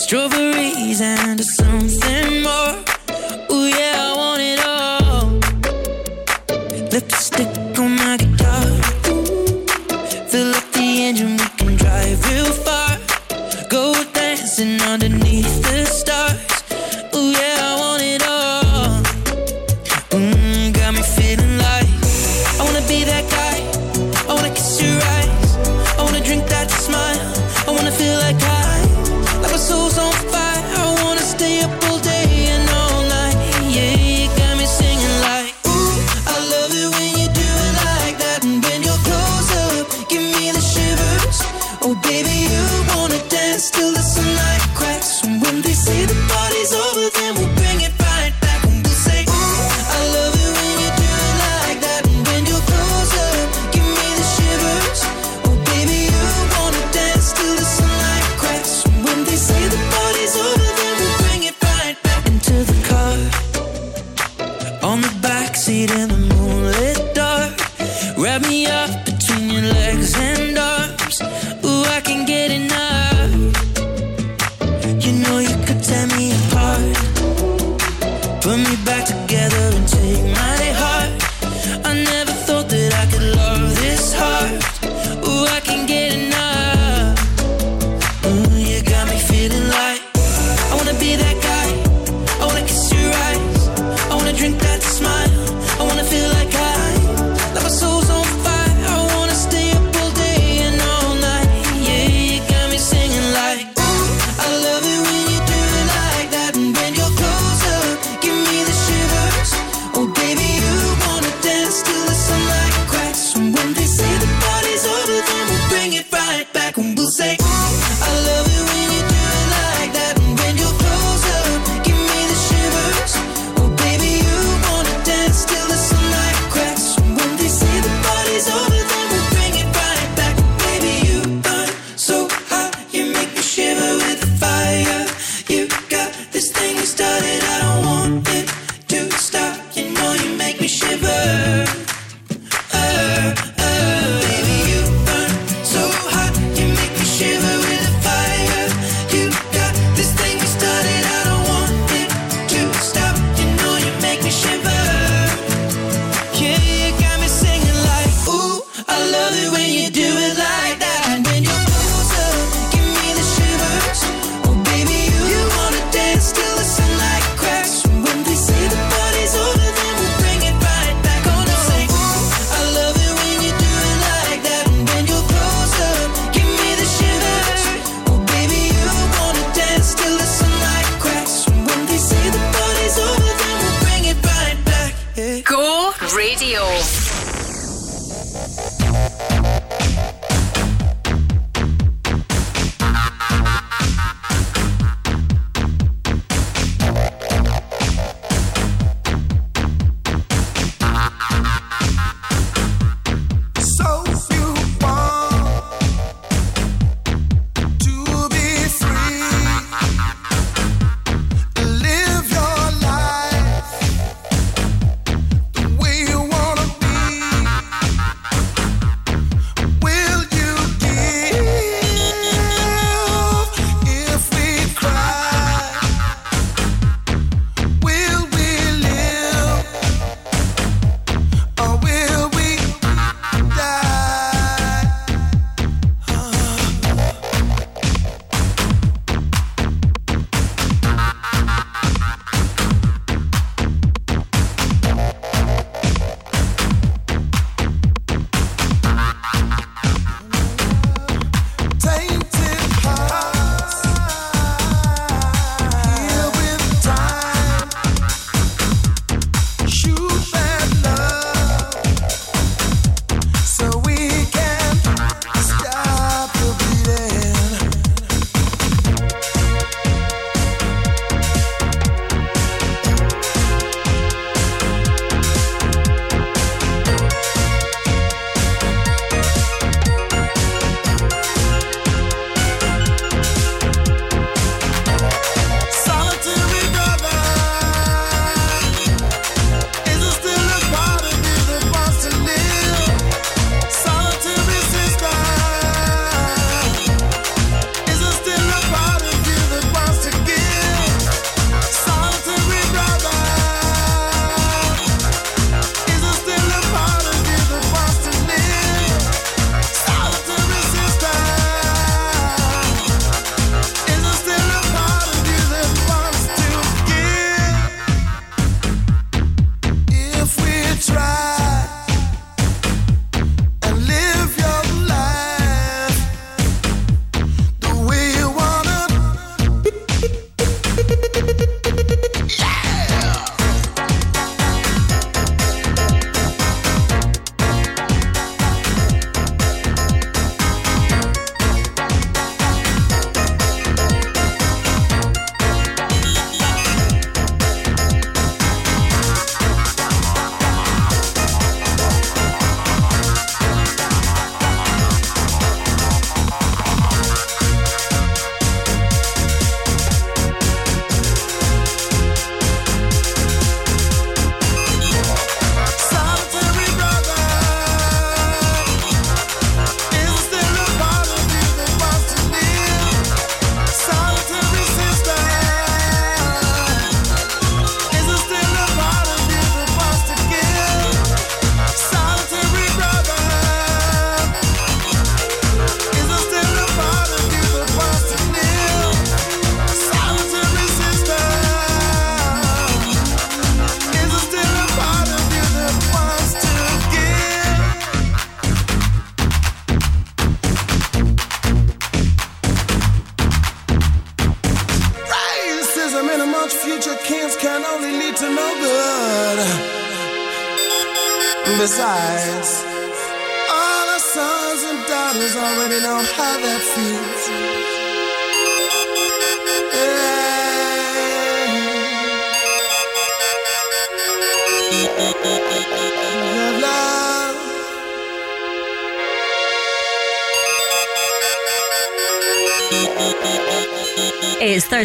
Strawberries and something more. Ooh, yeah.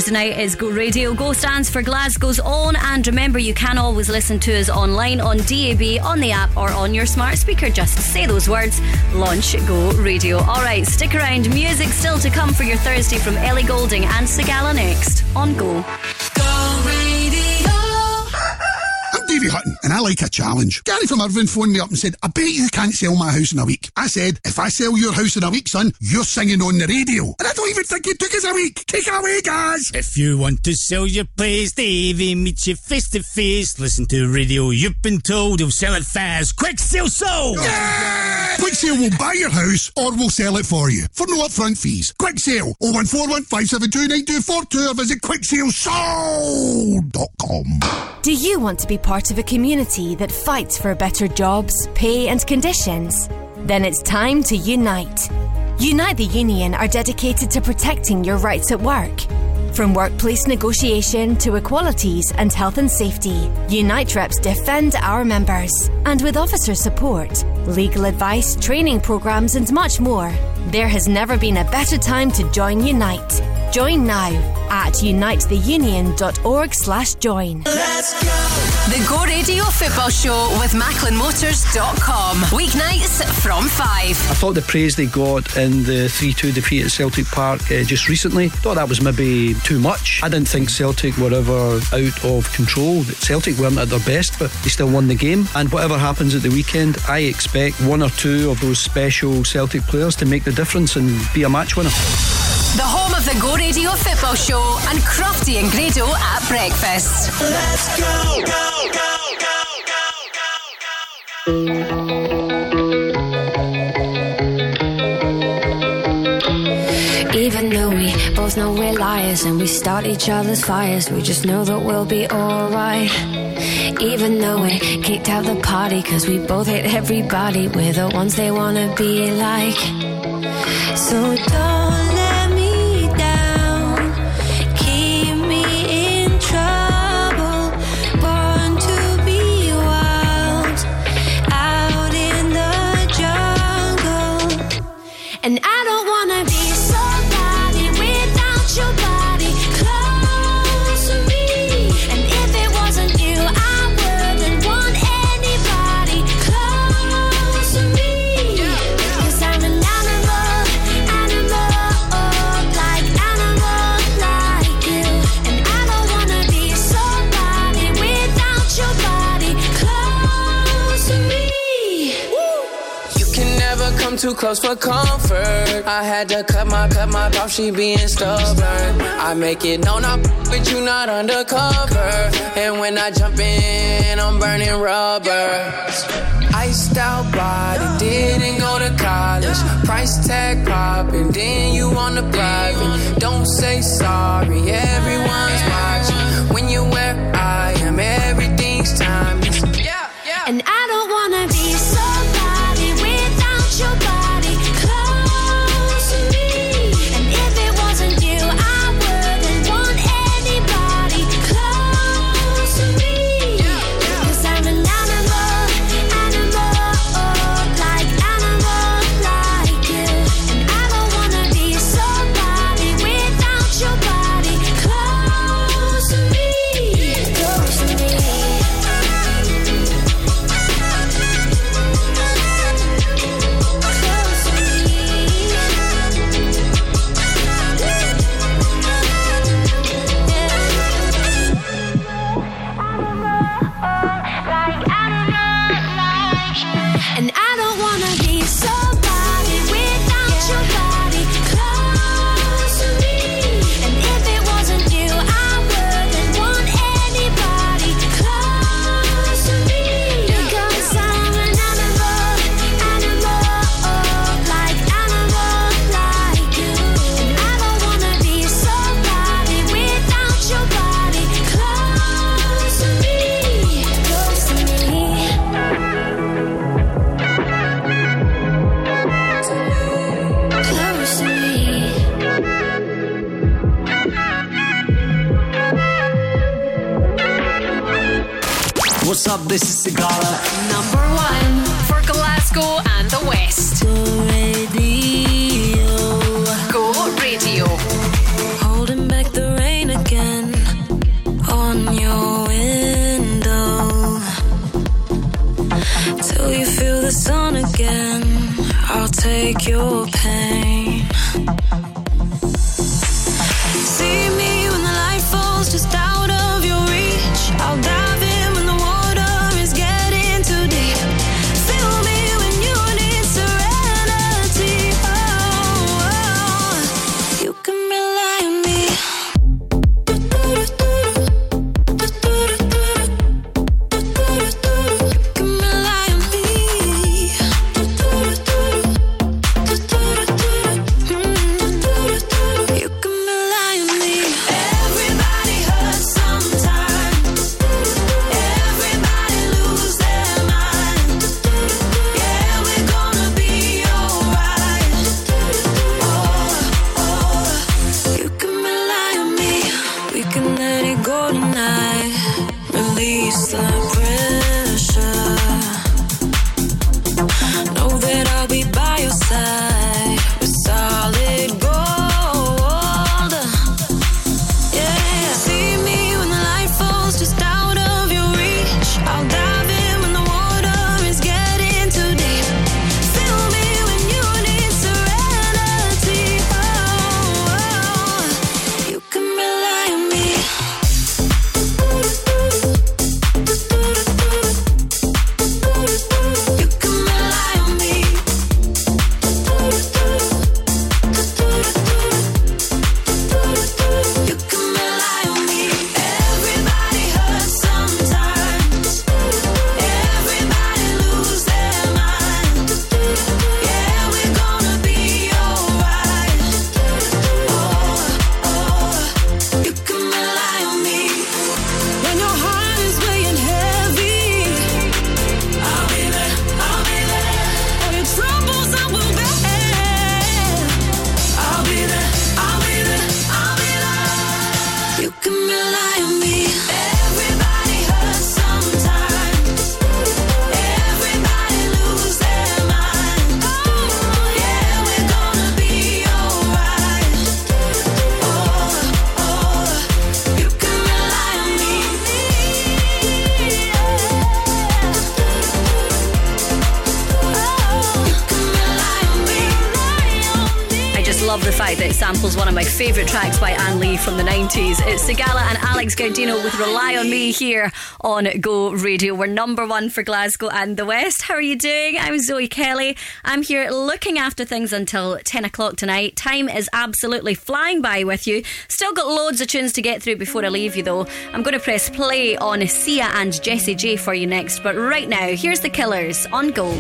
It's is Go Radio. Go stands for Glasgow's own, and remember you can always listen to us online on DAB, on the app, or on your smart speaker. Just say those words, launch Go Radio. Alright, stick around. Music still to come for your Thursday from Ellie Goulding and Sigala next on Go. I like a challenge. Gary from Irvine phoned me up and said, I bet you can't sell my house in a week. I said, if I sell your house in a week, son, you're singing on the radio. And I don't even think it took us a week. Take it away, guys. If you want to sell your place, Davey meets you face to face. Listen to the radio. You've been told he'll sell it fast. Quick sale sold! Quick Sale will buy your house or we'll sell it for you for no upfront fees. Quick Sale 01415729242 or visit quicksalesold.com. Do you want to be part of a community that fights for better jobs, pay, and conditions? Then it's time to unite. Unite the Union are dedicated to protecting your rights at work. From workplace negotiation to equalities and health and safety, Unite reps defend our members. And with officer support, legal advice, training programs, and much more, there has never been a better time to join Unite. Join now at unitetheunion.org slash join. Let's go! The Go Radio Football Show with MacklinMotors.com. Weeknights from 5. I thought the praise they got in the 3 2 defeat at Celtic Park uh, just recently, thought that was maybe too much. I didn't think Celtic were ever out of control. Celtic weren't at their best, but they still won the game. And whatever happens at the weekend, I expect one or two of those special Celtic players to make the difference and be a match winner. The home of the Go Radio Football Show and Crofty and Grado at breakfast. Let's go, go, go, go, Even though we both know we're liars and we start each other's fires, we just know that we'll be alright. Even though we kicked out the party, cause we both hate everybody, we're the ones they wanna be like. So don't never come too close for comfort. I had to cut my cut my off, she being stubborn. I make it known I'm with you, not undercover. And when I jump in, I'm burning rubber. Iced out body, didn't go to college. Price tag popping, then you on the private. Don't say sorry, everyone's watching. When you're where I am, everything's timeless. Yeah, yeah. And I on Go Radio. We're number one for Glasgow and the West. How are you doing? I'm Zoe Kelly. I'm here looking after things until 10 o'clock tonight. Time is absolutely flying by with you. Still got loads of tunes to get through before I leave you, though. I'm going to press play on Sia and Jessie J for you next, but right now, here's the Killers on Go.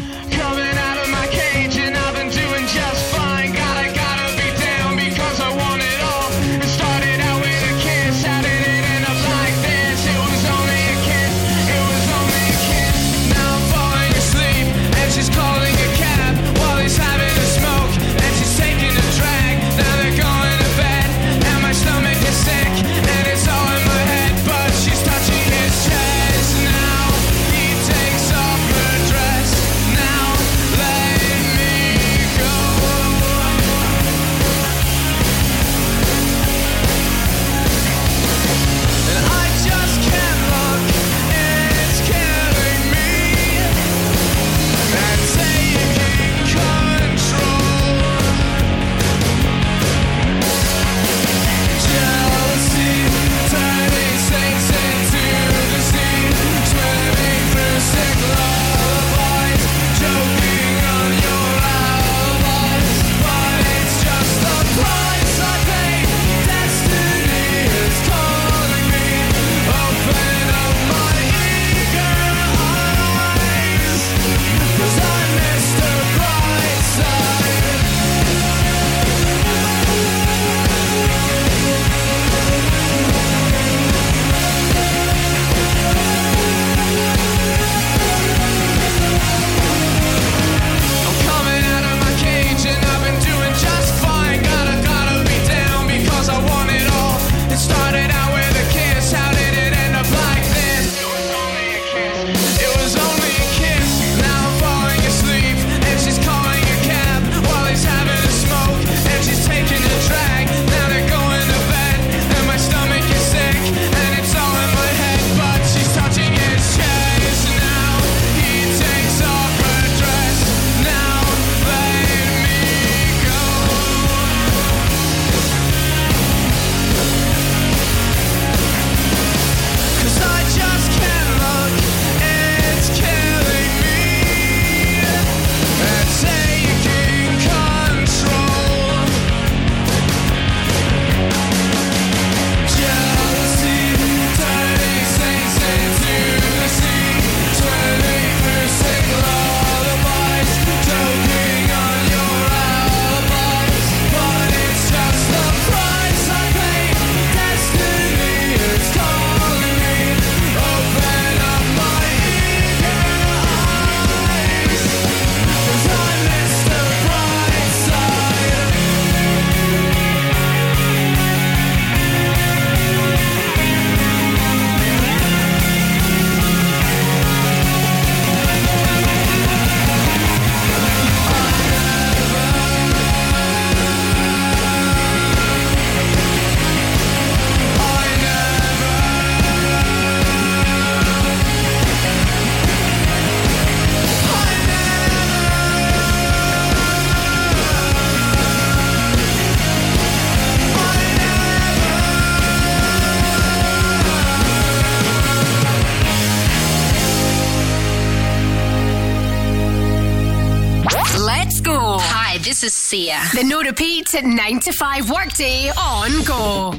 The no repeat 9 to 5 workday on go.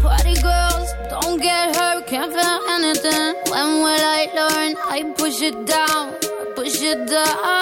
Party girls, don't get hurt, can't feel anything. When will I learn? I push it down, push it down.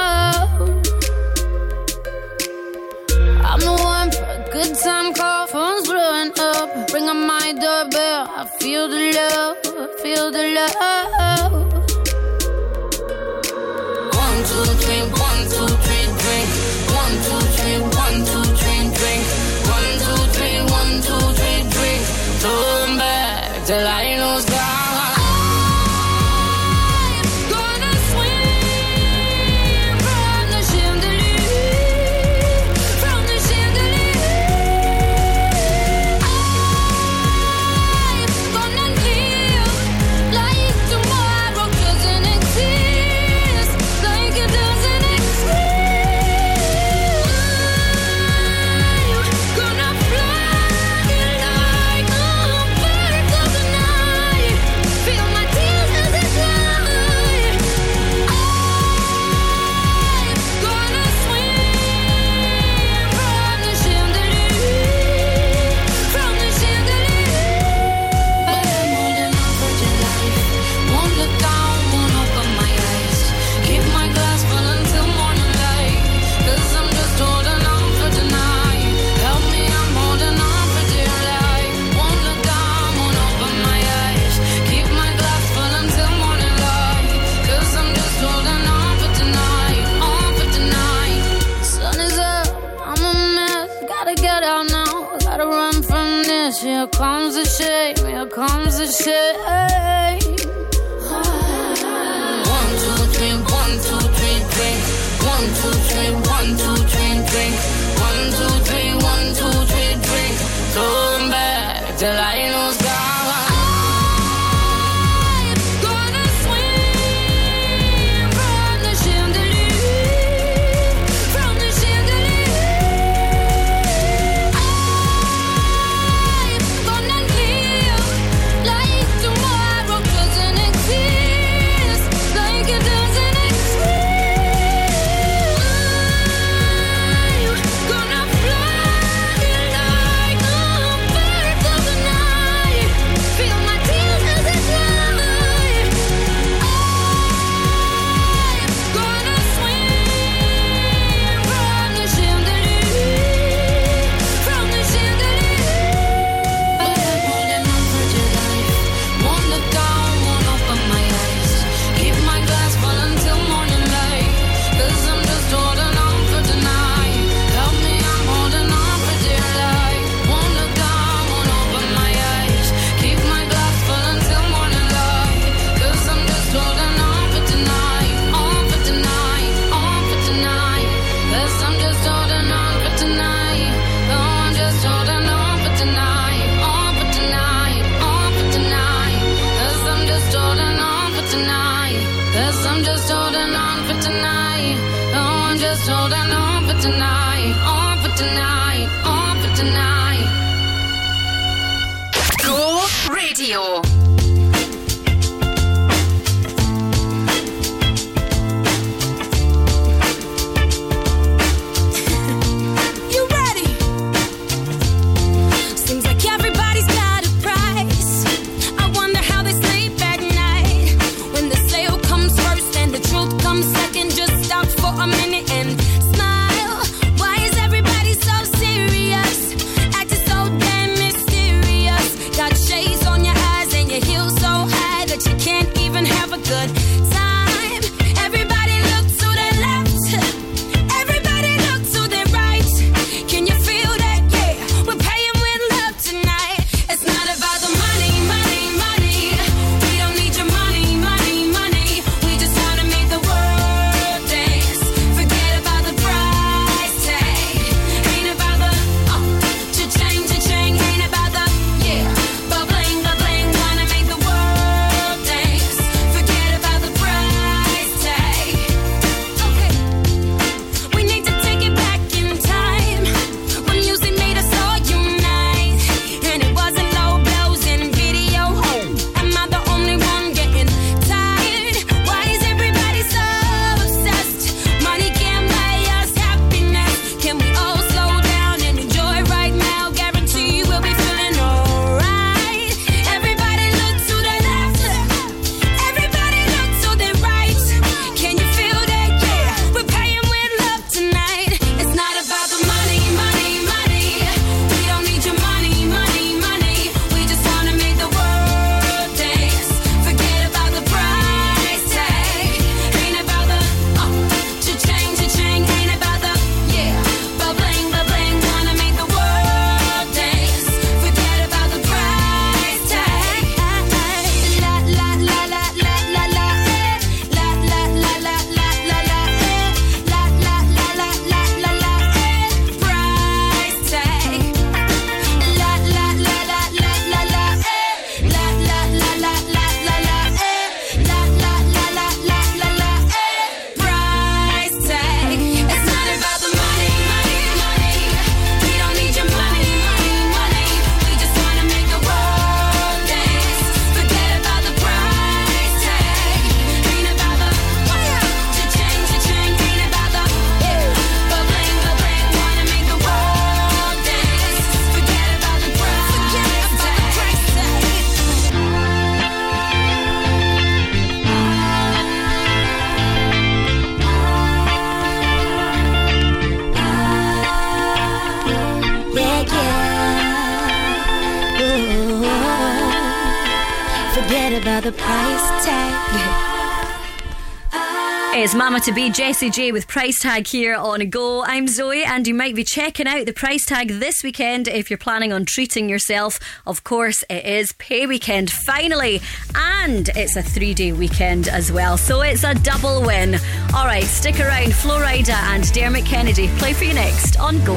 It's Mama to be Jessie J with Price Tag here on Go. I'm Zoe, and you might be checking out the Price Tag this weekend if you're planning on treating yourself. Of course, it is pay weekend finally, and it's a three day weekend as well, so it's a double win. All right, stick around. Flo Rida and Dermot Kennedy play for you next on Go.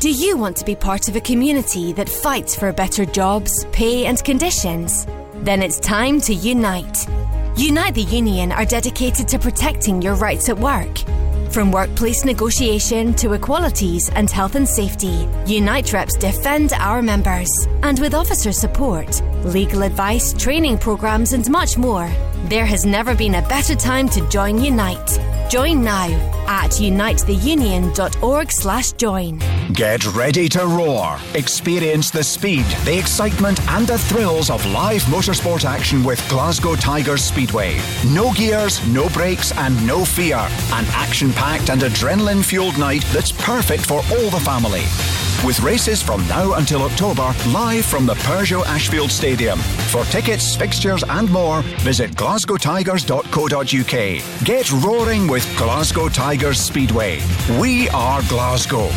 Do you want to be part of a community that fights for better jobs, pay, and conditions? Then it's time to unite. Unite the Union are dedicated to protecting your rights at work. From workplace negotiation to equalities and health and safety, Unite reps defend our members. And with officer support, legal advice, training programs, and much more, there has never been a better time to join Unite. Join now at unitetheunion.org slash join. Get ready to roar. Experience the speed, the excitement, and the thrills of live motorsport action with Glasgow Tigers Speedway. No gears, no brakes, and no fear. An action packed and adrenaline fueled night that's perfect for all the family. With races from now until October, live from the Peugeot Ashfield Stadium. For tickets, fixtures, and more, visit glasgowtigers.co.uk. Get roaring with Glasgow Tigers Speedway. We are Glasgow.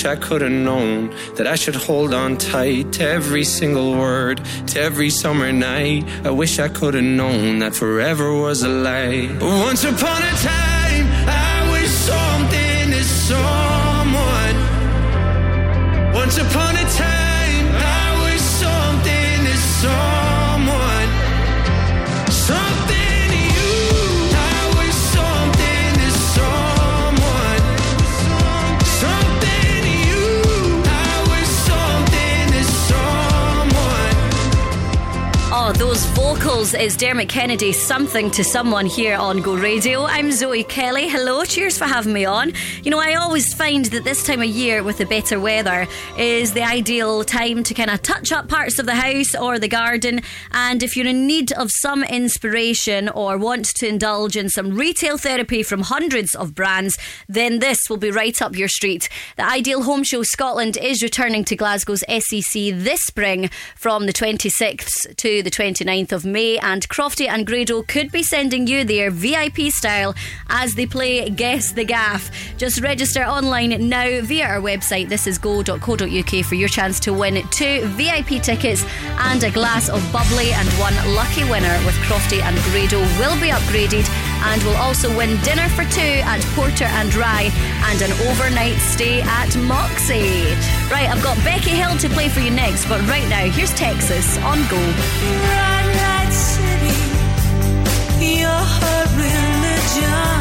Wish I could have known that I should hold on tight to every single word, to every summer night. I wish I could have known that forever was a lie. Once upon a time, is Dermot Kennedy, something to someone here on Go Radio. I'm Zoe Kelly. Hello, cheers for having me on. You know, I always find that this time of year with the better weather is the ideal time to kind of touch up parts of the house or the garden. And if you're in need of some inspiration or want to indulge in some retail therapy from hundreds of brands, then this will be right up your street. The Ideal Home Show Scotland is returning to Glasgow's SEC this spring from the 26th to the 29th of May, and Crofty and Grado could be sending you there VIP style as they play Guess the Gaff. Just register online now via our website. This is go.co.uk for your chance to win two VIP tickets and a glass of bubbly, and one lucky winner with Crofty and Grado will be upgraded and will also win dinner for two at Porter and Rye and an overnight stay at Moxy. Right, I've got Becky Hill to play for you next, but right now, here's Texas on Go. Red light city, your her religion.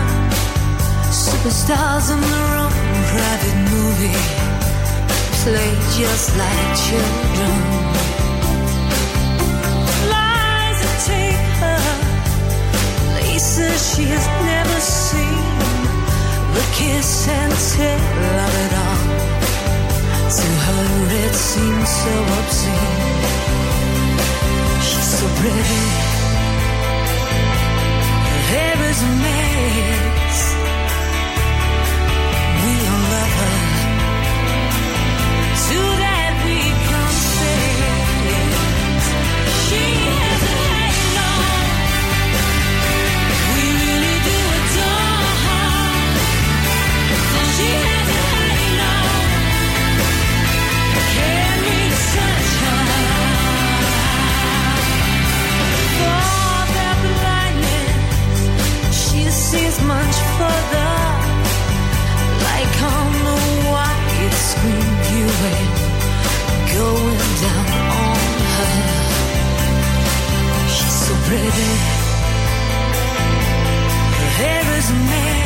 Superstars in their own private movie, play just like children. Lies that take places she has never seen. The kiss and tell of it all. To her, it seems so obscene. She's so pretty. Her hair is mess. rain going down on her. She's so pretty. Her hair is made.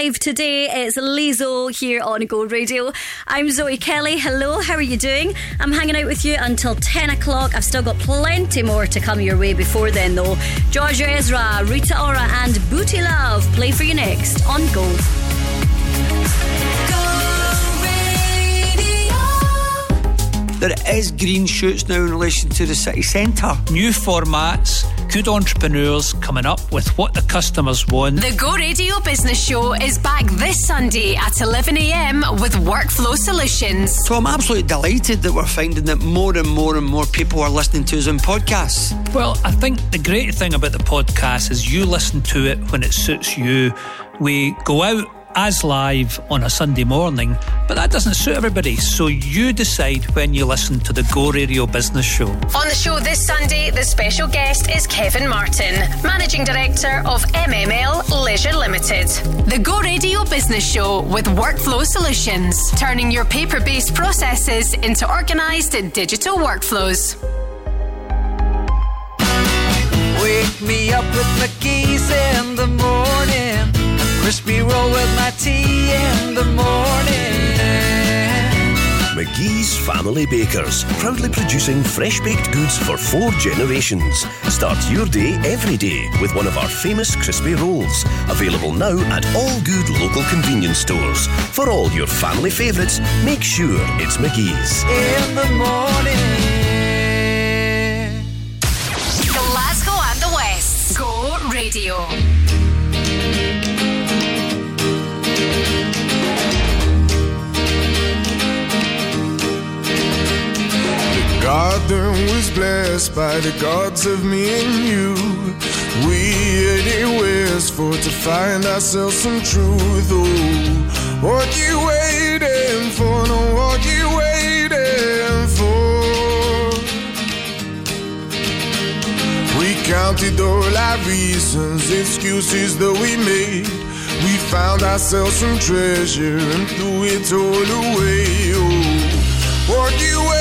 35 today. It's Lizzo here on Go Radio. I'm Zoe Kelly. Hello, how are you doing? I'm hanging out with you until 10 o'clock. I've still got plenty more to come your way before then, though. George Ezra, Rita Ora, and Booty Luv play for you next on Gold. There is green shoots now in relation to the city centre. New formats, good entrepreneurs coming up with what the customers want. The Go Radio Business Show is back this Sunday at 11am with Workflow Solutions. So I'm absolutely delighted that we're finding that more and more and more people are listening to us on podcasts. Well, I think the great thing about the podcast is you listen to it when it suits you. We go out as live on a Sunday morning, but that doesn't suit everybody. So you decide when you listen to the Go Radio Business Show. On the show this Sunday, the special guest is Kevin Martin, Managing Director of MML Leisure Limited. The Go Radio Business Show with Workflow Solutions, turning your paper based processes into organised digital workflows. Wake me up with my keys in the morning. Crispy roll with my tea in the morning. McGee's Family Bakers, proudly producing fresh baked goods for four generations. Start your day every day with one of our famous crispy rolls. Available now at all good local convenience stores. For all your family favourites, make sure it's McGee's. In the morning. Glasgow and the West. Go Radio. Garden was blessed by the gods of me and you. We anyways for to find ourselves some truth. Oh, what you waiting for? No, what you waiting for? We counted all our reasons, excuses that we made. We found ourselves some treasure and threw it all away. Oh, what you waiting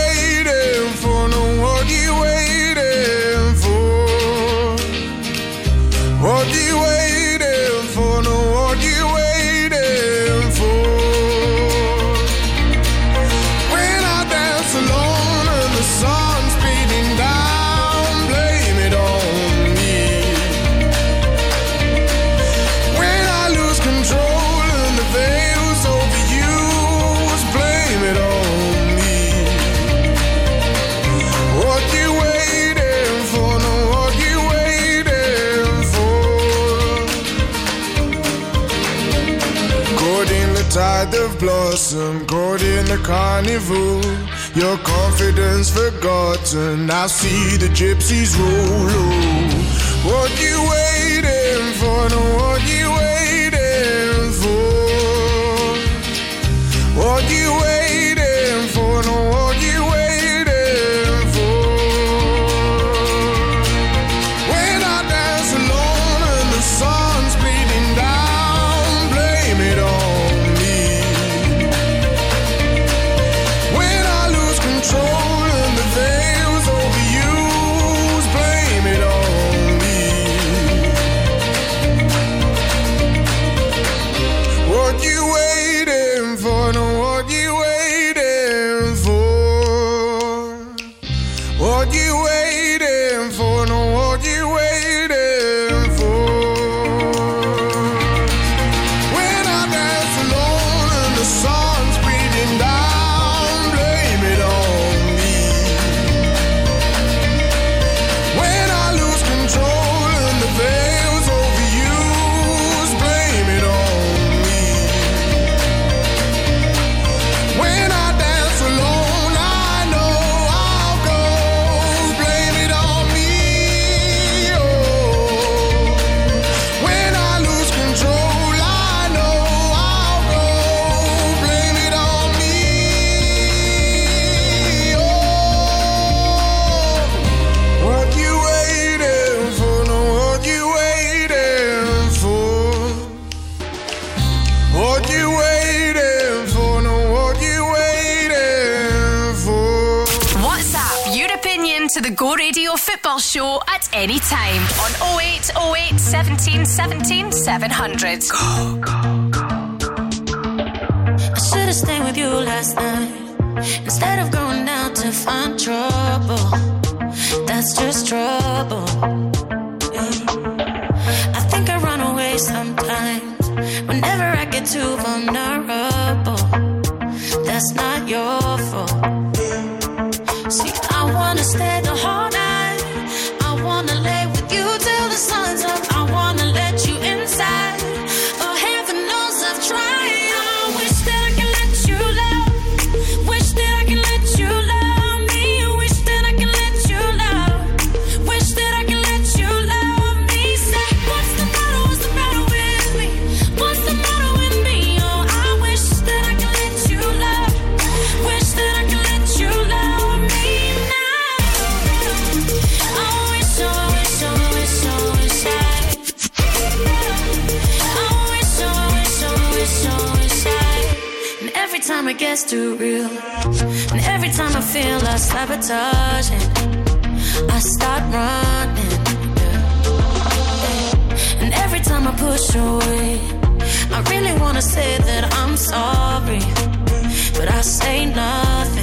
You blossom, caught in the carnival. Your confidence forgotten. I see the gypsies roll. Oh, what you waiting for? No, what you waiting for? What you waiting anytime on 0808 17 17 700. Go, go, go, I should have stayed with you last night instead of going out to find trouble. That's just trouble. it's too real. And every time I feel like sabotaging, I start running. And every time I push away, I really wanna say that I'm sorry, but I say nothing.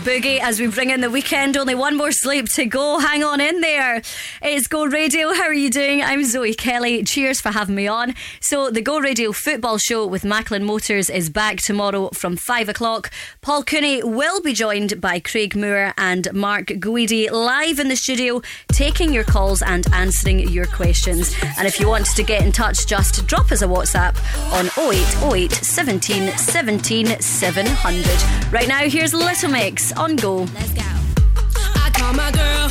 Boogie as we bring in the weekend. Only one more sleep to go. Hang on in there. It's Go Radio. How are you doing? I'm Zoe Kelly. Cheers for having me on. So, the Go Radio football show with Macklin Motors is back tomorrow from five o'clock. Paul Cooney will be joined by Craig Moore and Mark Guidi live in the studio, taking your calls and answering your questions. And if you want to get in touch, just drop us a WhatsApp on 0808 17 17 700. Right now, here's Little Mix on Go. Let's go. I call my girl,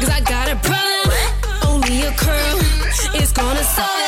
cause I got a problem. Only a curl, gonna solve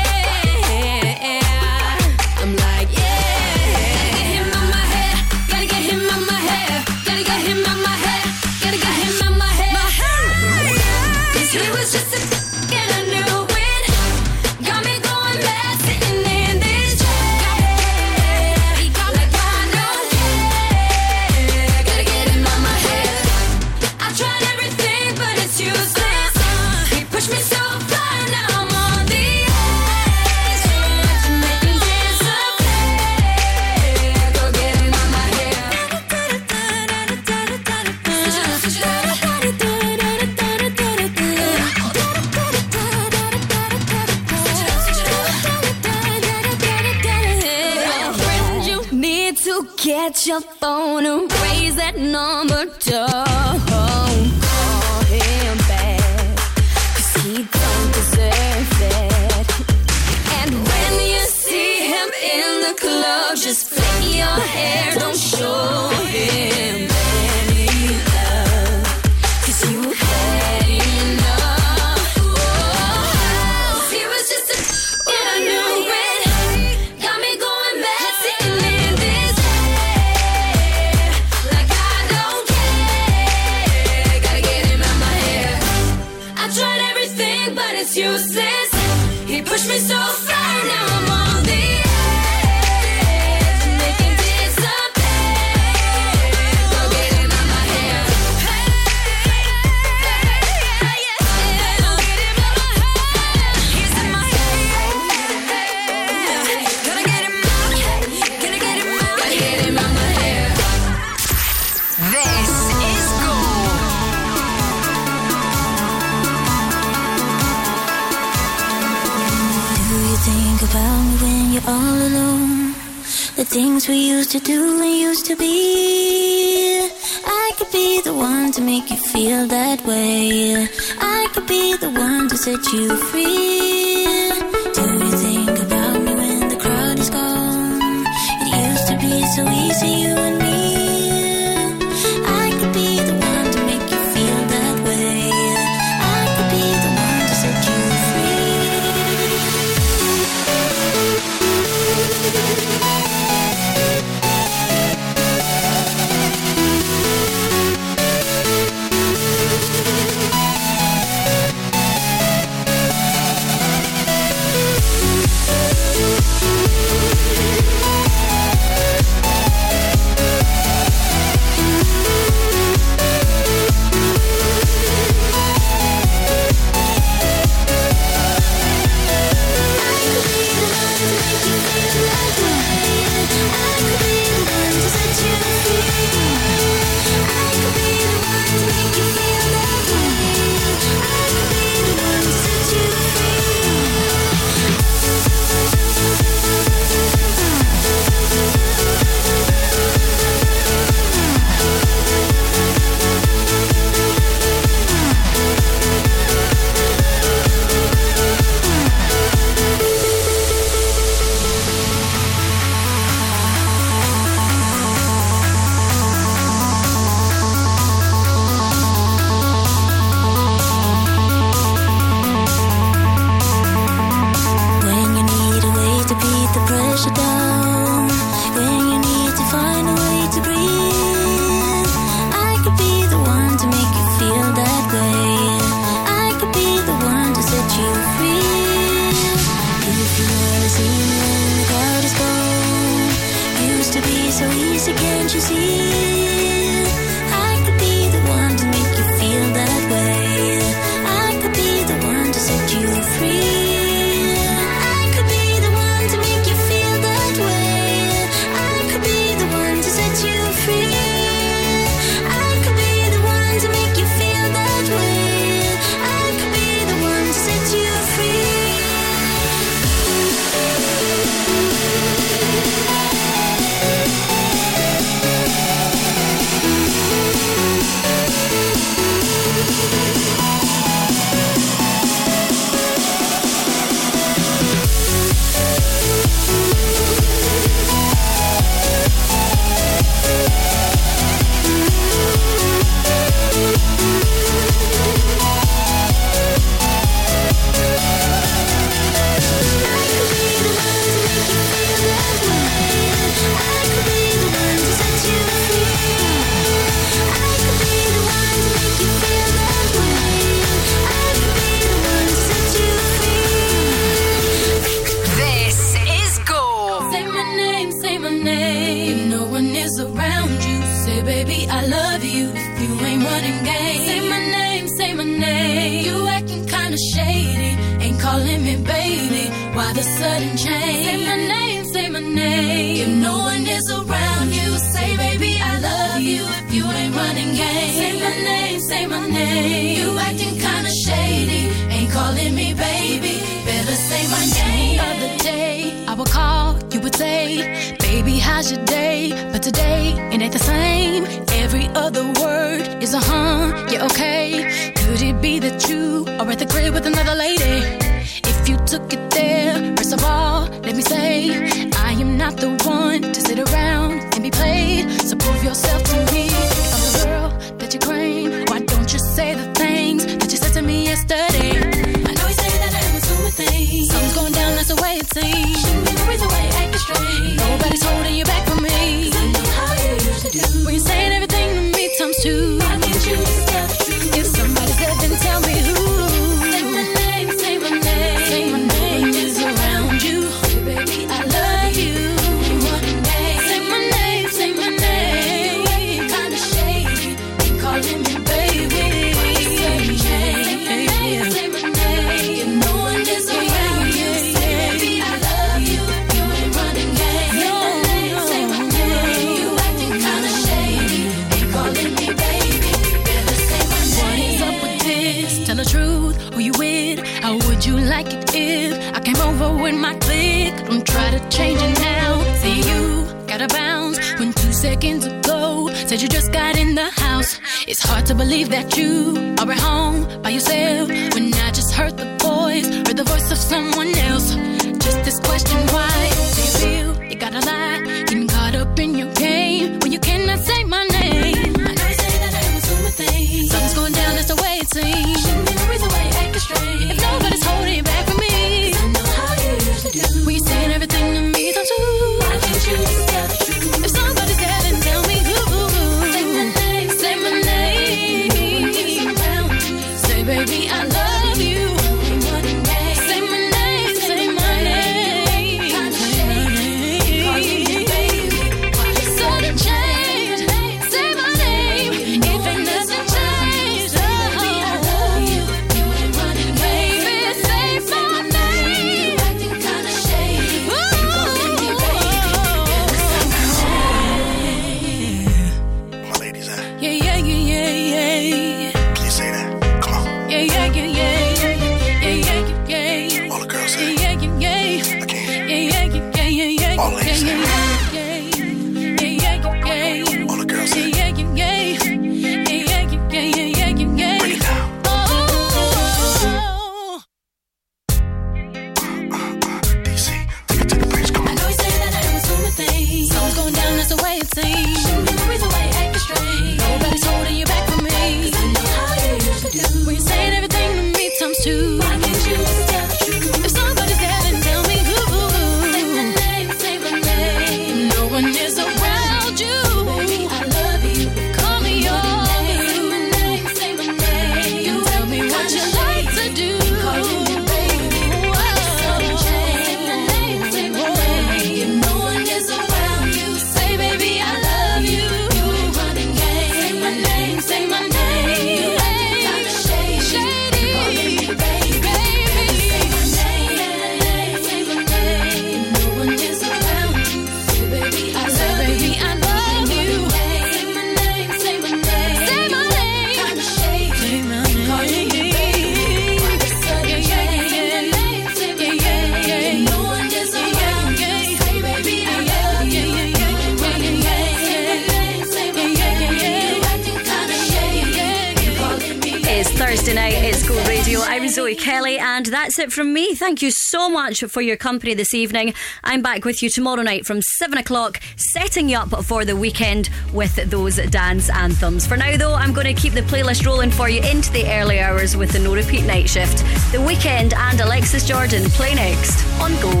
Thank you so much for your company this evening. I'm back with you tomorrow night from 7 o'clock, setting you up for the weekend with those dance anthems. For now, though, I'm going to keep the playlist rolling for you into the early hours with the no repeat night shift. The Weeknd and Alexis Jordan play next on Go. Go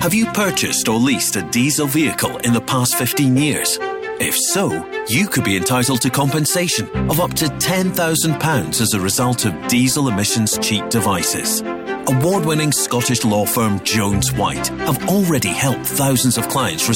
Have you purchased or leased a diesel vehicle in the past 15 years? If so, you could be entitled to compensation of up to £10,000 as a result of diesel emissions cheat devices. Award winning Scottish law firm Jones Whyte have already helped thousands of clients